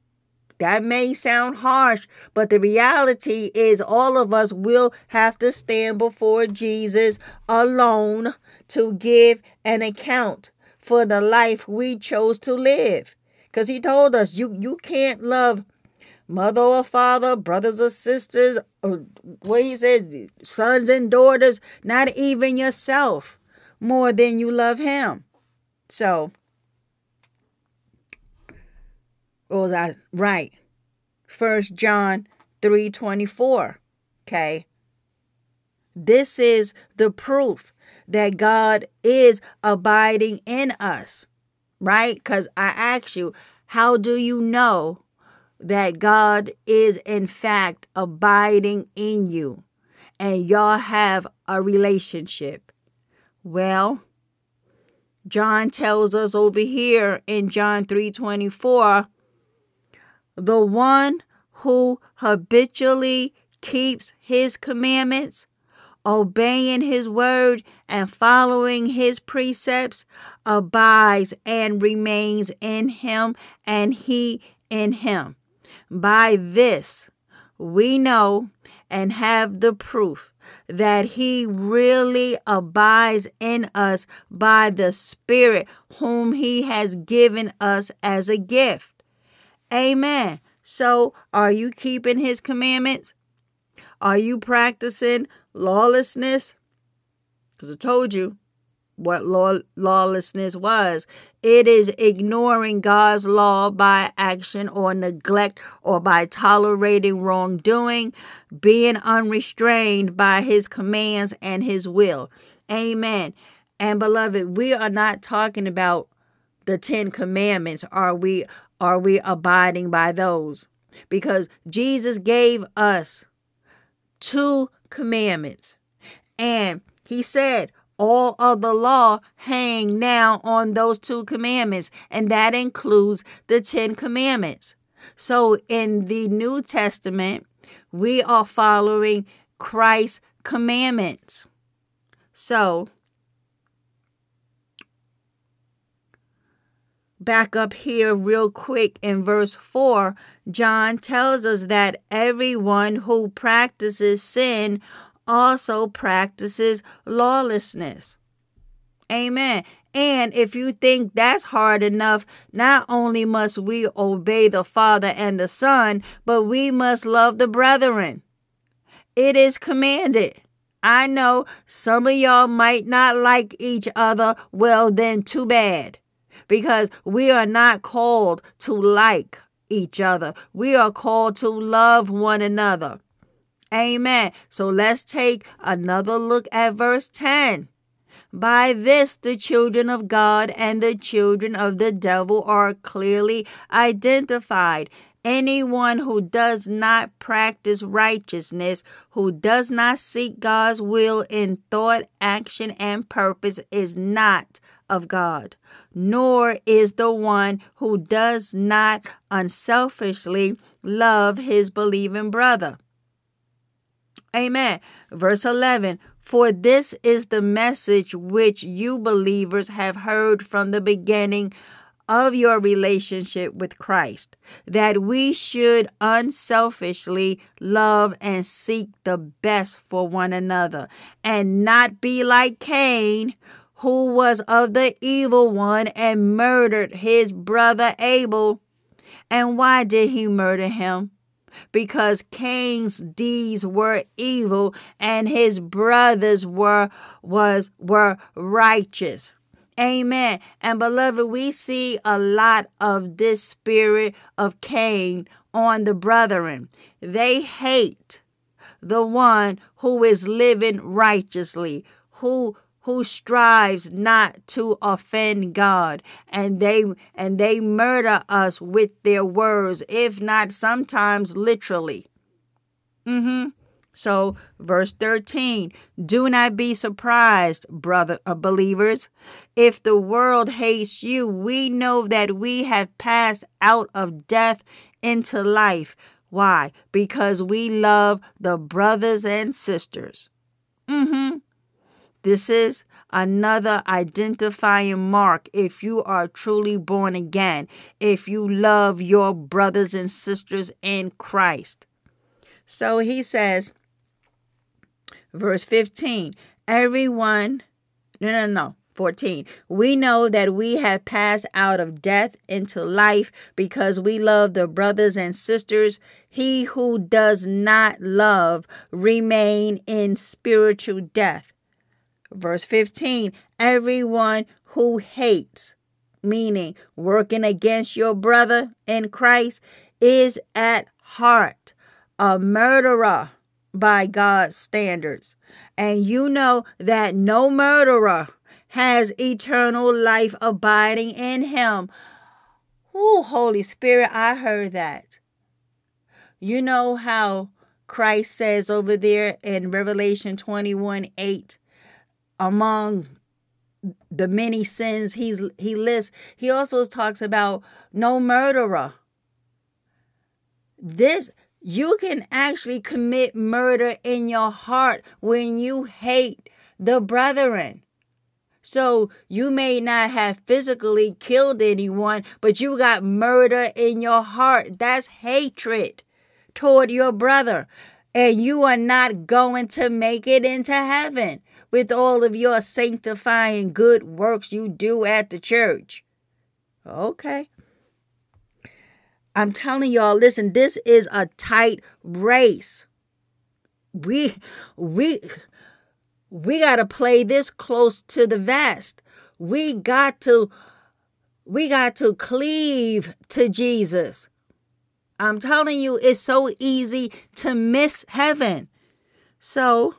That may sound harsh, but the reality is all of us will have to stand before Jesus alone to give an account for the life we chose to live. Because he told us you, you can't love mother or father, brothers or sisters, or what he says, sons and daughters, not even yourself, more than you love him. So Oh, that right. First John 3:24. Okay. This is the proof that God is abiding in us. Right? Cuz I ask you, how do you know that God is in fact abiding in you and y'all have a relationship? Well, John tells us over here in John 3:24 the one who habitually keeps his commandments, obeying his word, and following his precepts abides and remains in him, and he in him. By this we know and have the proof that he really abides in us by the Spirit whom he has given us as a gift. Amen. So, are you keeping his commandments? Are you practicing lawlessness? Because I told you what law, lawlessness was. It is ignoring God's law by action or neglect or by tolerating wrongdoing, being unrestrained by his commands and his will. Amen. And beloved, we are not talking about the 10 commandments. Are we are we abiding by those? Because Jesus gave us two commandments. And he said, all of the law hang now on those two commandments, and that includes the Ten Commandments. So in the New Testament, we are following Christ's commandments. So, back up here, real quick, in verse 4, John tells us that everyone who practices sin also practices lawlessness. Amen. And if you think that's hard enough, not only must we obey the Father and the Son, but we must love the brethren. It is commanded. I know some of y'all might not like each other. Well, then, too bad. Because we are not called to like each other, we are called to love one another. Amen. So let's take another look at verse 10. By this, the children of God and the children of the devil are clearly identified. Anyone who does not practice righteousness, who does not seek God's will in thought, action, and purpose, is not of God, nor is the one who does not unselfishly love his believing brother. Amen. Verse 11 For this is the message which you believers have heard from the beginning of your relationship with Christ, that we should unselfishly love and seek the best for one another, and not be like Cain, who was of the evil one and murdered his brother Abel. And why did he murder him? Because Cain's deeds were evil and his brothers were was were righteous. Amen. And beloved, we see a lot of this spirit of Cain on the brethren. They hate the one who is living righteously, who who strives not to offend God and they and they murder us with their words if not sometimes literally. Mhm so verse 13 do not be surprised brother uh, believers. If the world hates you we know that we have passed out of death into life. Why? Because we love the brothers and sisters. Mhm this is another identifying mark if you are truly born again, if you love your brothers and sisters in Christ. So he says, verse 15, everyone, no, no, no. 14. We know that we have passed out of death into life because we love the brothers and sisters. He who does not love remain in spiritual death. Verse 15 Everyone who hates, meaning working against your brother in Christ, is at heart a murderer by God's standards. And you know that no murderer has eternal life abiding in him. Oh, Holy Spirit, I heard that. You know how Christ says over there in Revelation 21 8, among the many sins he's he lists he also talks about no murderer. This you can actually commit murder in your heart when you hate the brethren. So you may not have physically killed anyone but you got murder in your heart. That's hatred toward your brother and you are not going to make it into heaven with all of your sanctifying good works you do at the church. Okay. I'm telling y'all, listen, this is a tight race. We we we got to play this close to the vest. We got to we got to cleave to Jesus. I'm telling you, it's so easy to miss heaven. So,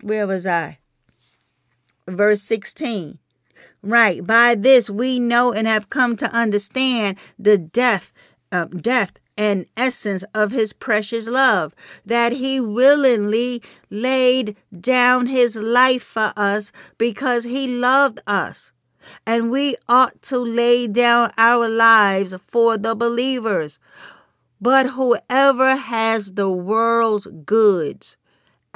where was I? Verse 16. Right. By this we know and have come to understand the depth, uh, and essence of his precious love, that he willingly laid down his life for us because he loved us. And we ought to lay down our lives for the believers. But whoever has the world's goods,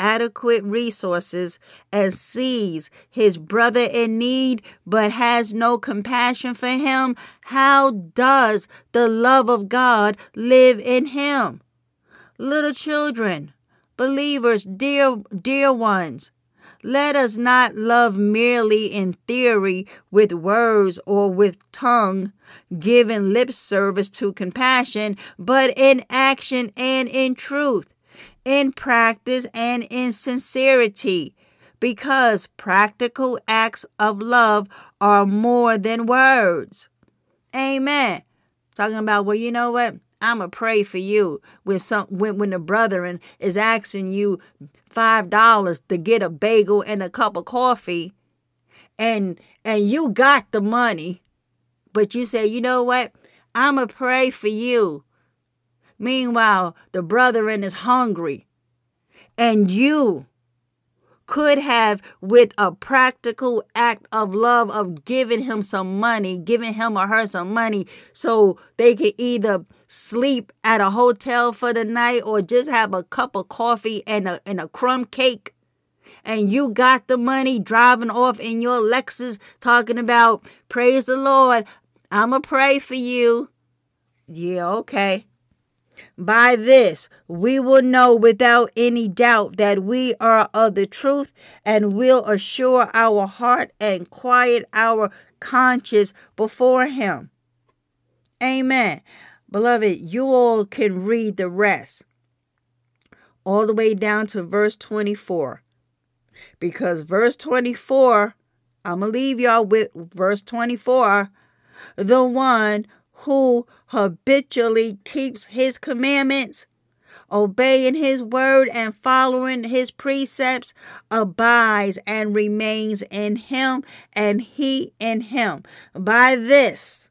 adequate resources, and sees his brother in need but has no compassion for him, how does the love of God live in him? Little children, believers, dear, dear ones, let us not love merely in theory with words or with tongue, giving lip service to compassion, but in action and in truth, in practice and in sincerity, because practical acts of love are more than words. Amen. Talking about, well, you know what? I'ma pray for you when some when when the brethren is asking you five dollars to get a bagel and a cup of coffee, and and you got the money, but you say, you know what? I'ma pray for you. Meanwhile, the brethren is hungry, and you could have with a practical act of love of giving him some money, giving him or her some money so they could either sleep at a hotel for the night or just have a cup of coffee and a and a crumb cake. And you got the money driving off in your Lexus talking about praise the Lord. I'ma pray for you. Yeah, okay. By this, we will know without any doubt that we are of the truth and will assure our heart and quiet our conscience before Him. Amen. Beloved, you all can read the rest all the way down to verse 24. Because verse 24, I'm going to leave y'all with verse 24. The one who habitually keeps his commandments, obeying his word and following his precepts, abides and remains in him, and he in him. By this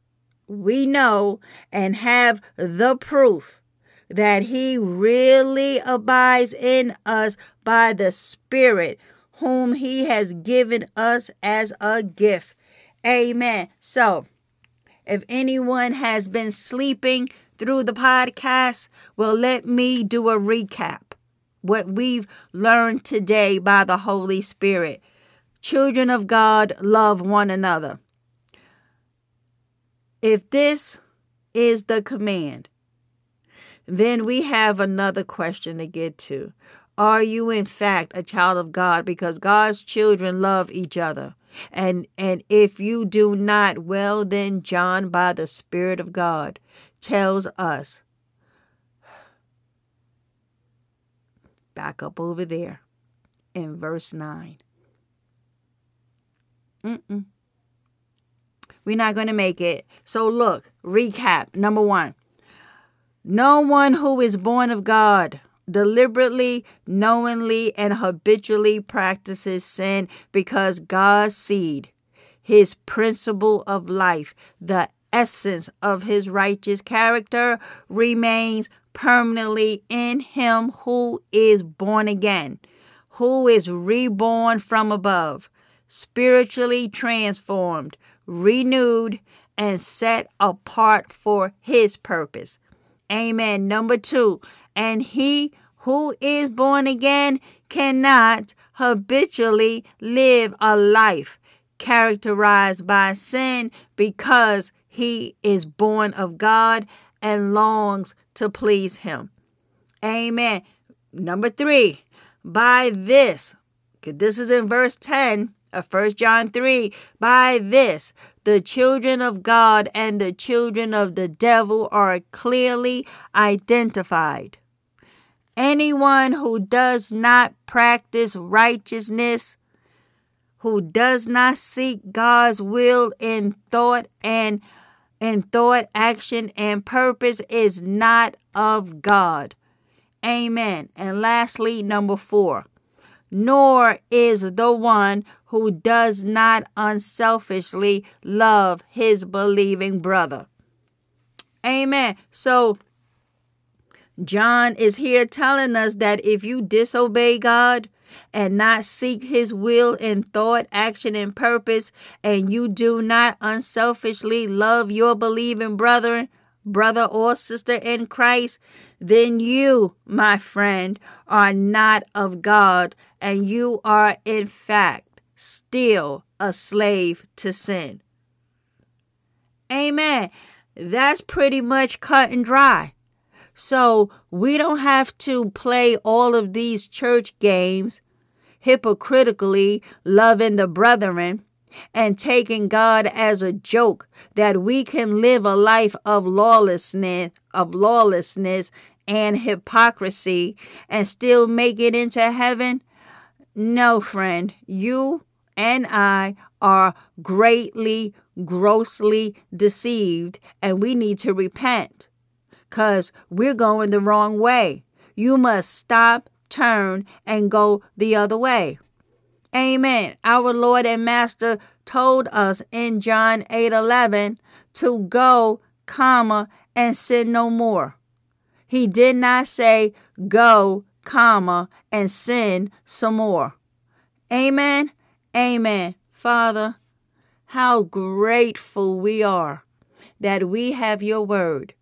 we know and have the proof that he really abides in us by the Spirit whom he has given us as a gift. Amen. So, if anyone has been sleeping through the podcast, well, let me do a recap. What we've learned today by the Holy Spirit. Children of God, love one another. If this is the command, then we have another question to get to. Are you, in fact, a child of God? Because God's children love each other. And and if you do not, well then John by the spirit of God tells us back up over there in verse 9. Mm-mm. We're not going to make it. So look, recap. Number 1. No one who is born of God deliberately, knowingly, and habitually practices sin because God's seed, his principle of life, the essence of his righteous character, remains permanently in him who is born again, who is reborn from above, spiritually transformed, renewed, and set apart for his purpose. Amen. Number two, and he who is born again cannot habitually live a life characterized by sin because he is born of God and longs to please him. Amen. Number three, by this, this is in verse 10, of 1 John 3 By this, the children of God and the children of the devil are clearly identified. Anyone who does not practice righteousness, who does not seek God's will in thought and in thought, action, and purpose is not of God. Amen. And lastly, number four, nor is the one who does not unselfishly love his believing brother. Amen. So, John is here telling us that if you disobey God and not seek his will in thought, action, and purpose, and you do not unselfishly love your believing brother, brother or sister in Christ, then you, my friend, are not of God, and you are in fact still a slave to sin. Amen. That's pretty much cut and dry. So we don't have to play all of these church games hypocritically loving the brethren and taking God as a joke that we can live a life of lawlessness of lawlessness and hypocrisy and still make it into heaven? No, friend. You and I are greatly, grossly deceived, and we need to repent because we're going the wrong way. You must stop, turn, and go the other way. Amen. Our Lord and Master told us in John 8 11 to go, comma, and sin no more. He did not say go, comma, and sin some more. Amen. Amen. Father, how grateful we are that we have your word,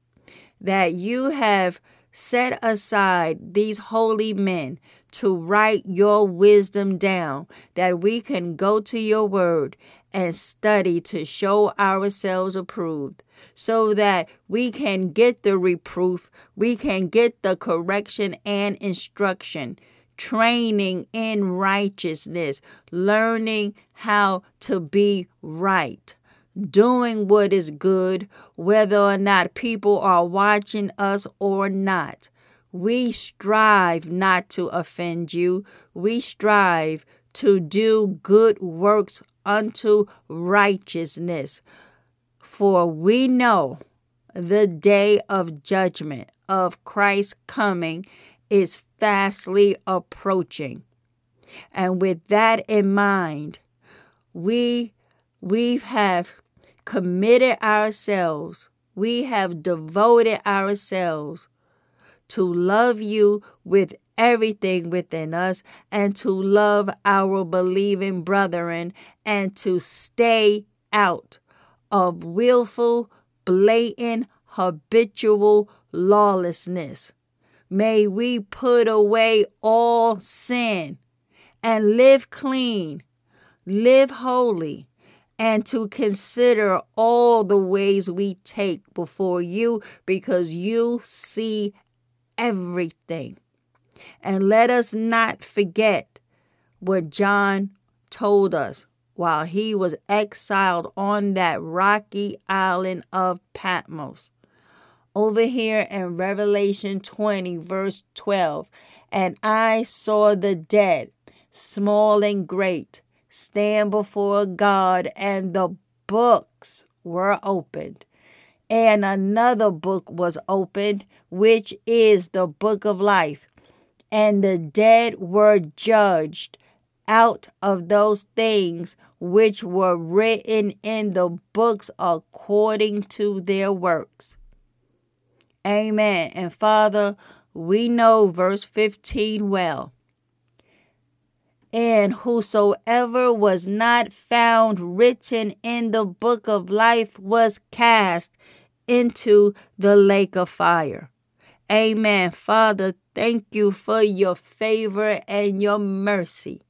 that you have set aside these holy men to write your wisdom down, that we can go to your word and study to show ourselves approved so that we can get the reproof, we can get the correction and instruction, training in righteousness, learning how to be right. Doing what is good, whether or not people are watching us or not. We strive not to offend you. We strive to do good works unto righteousness. For we know the day of judgment of Christ's coming is fastly approaching. And with that in mind, we we have committed ourselves, we have devoted ourselves to love you with everything within us and to love our believing brethren and to stay out of willful, blatant, habitual lawlessness. May we put away all sin and live clean, live holy, and to consider all the ways we take before you because you see everything. And let us not forget what John told us while he was exiled on that rocky island of Patmos. Over here in Revelation 20, verse 12, and I saw the dead, small and great, stand before God, and the books were opened. And another book was opened, which is the book of life. And the dead were judged out of those things which were written in the books according to their works. Amen. And Father, we know verse 15 well. And whosoever was not found written in the book of life was cast into the lake of fire. Amen. Father, thank you for your favor and your mercy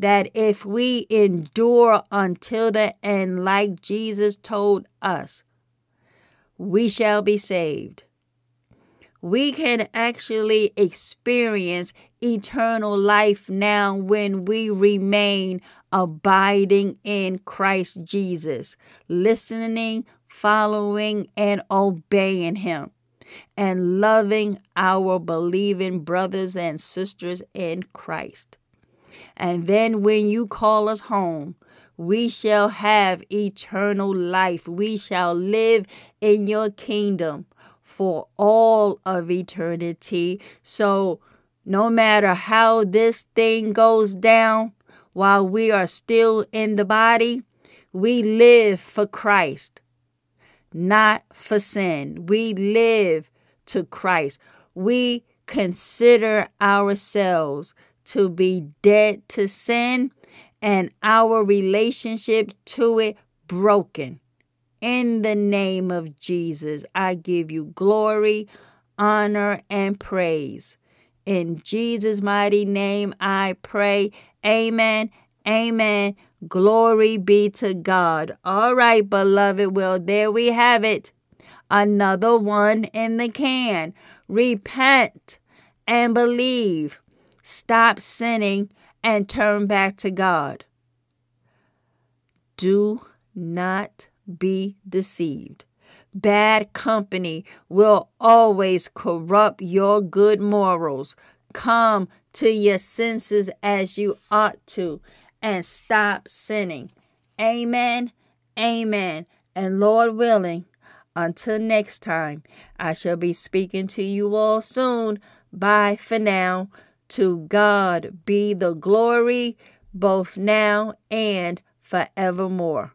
that if we endure until the end, like Jesus told us, we shall be saved. We can actually experience eternal life now when we remain abiding in Christ Jesus, listening, following, and obeying Him, and loving our believing brothers and sisters in Christ. And then when you call us home, we shall have eternal life. We shall live in your kingdom for all of eternity. So, no matter how this thing goes down, while we are still in the body, we live for Christ, not for sin. We live to Christ. We consider ourselves to be dead to sin and our relationship to it broken. In the name of Jesus, I give you glory, honor, and praise. In Jesus' mighty name, I pray. Amen. Amen. Glory be to God. All right, beloved. Well, there we have it. Another one in the can. Repent and believe. Stop sinning and turn back to God. Do not be deceived. Bad company will always corrupt your good morals. Come to your senses as you ought to and stop sinning. Amen. Amen. And Lord willing, until next time, I shall be speaking to you all soon. Bye for now. To God be the glory, both now and forevermore.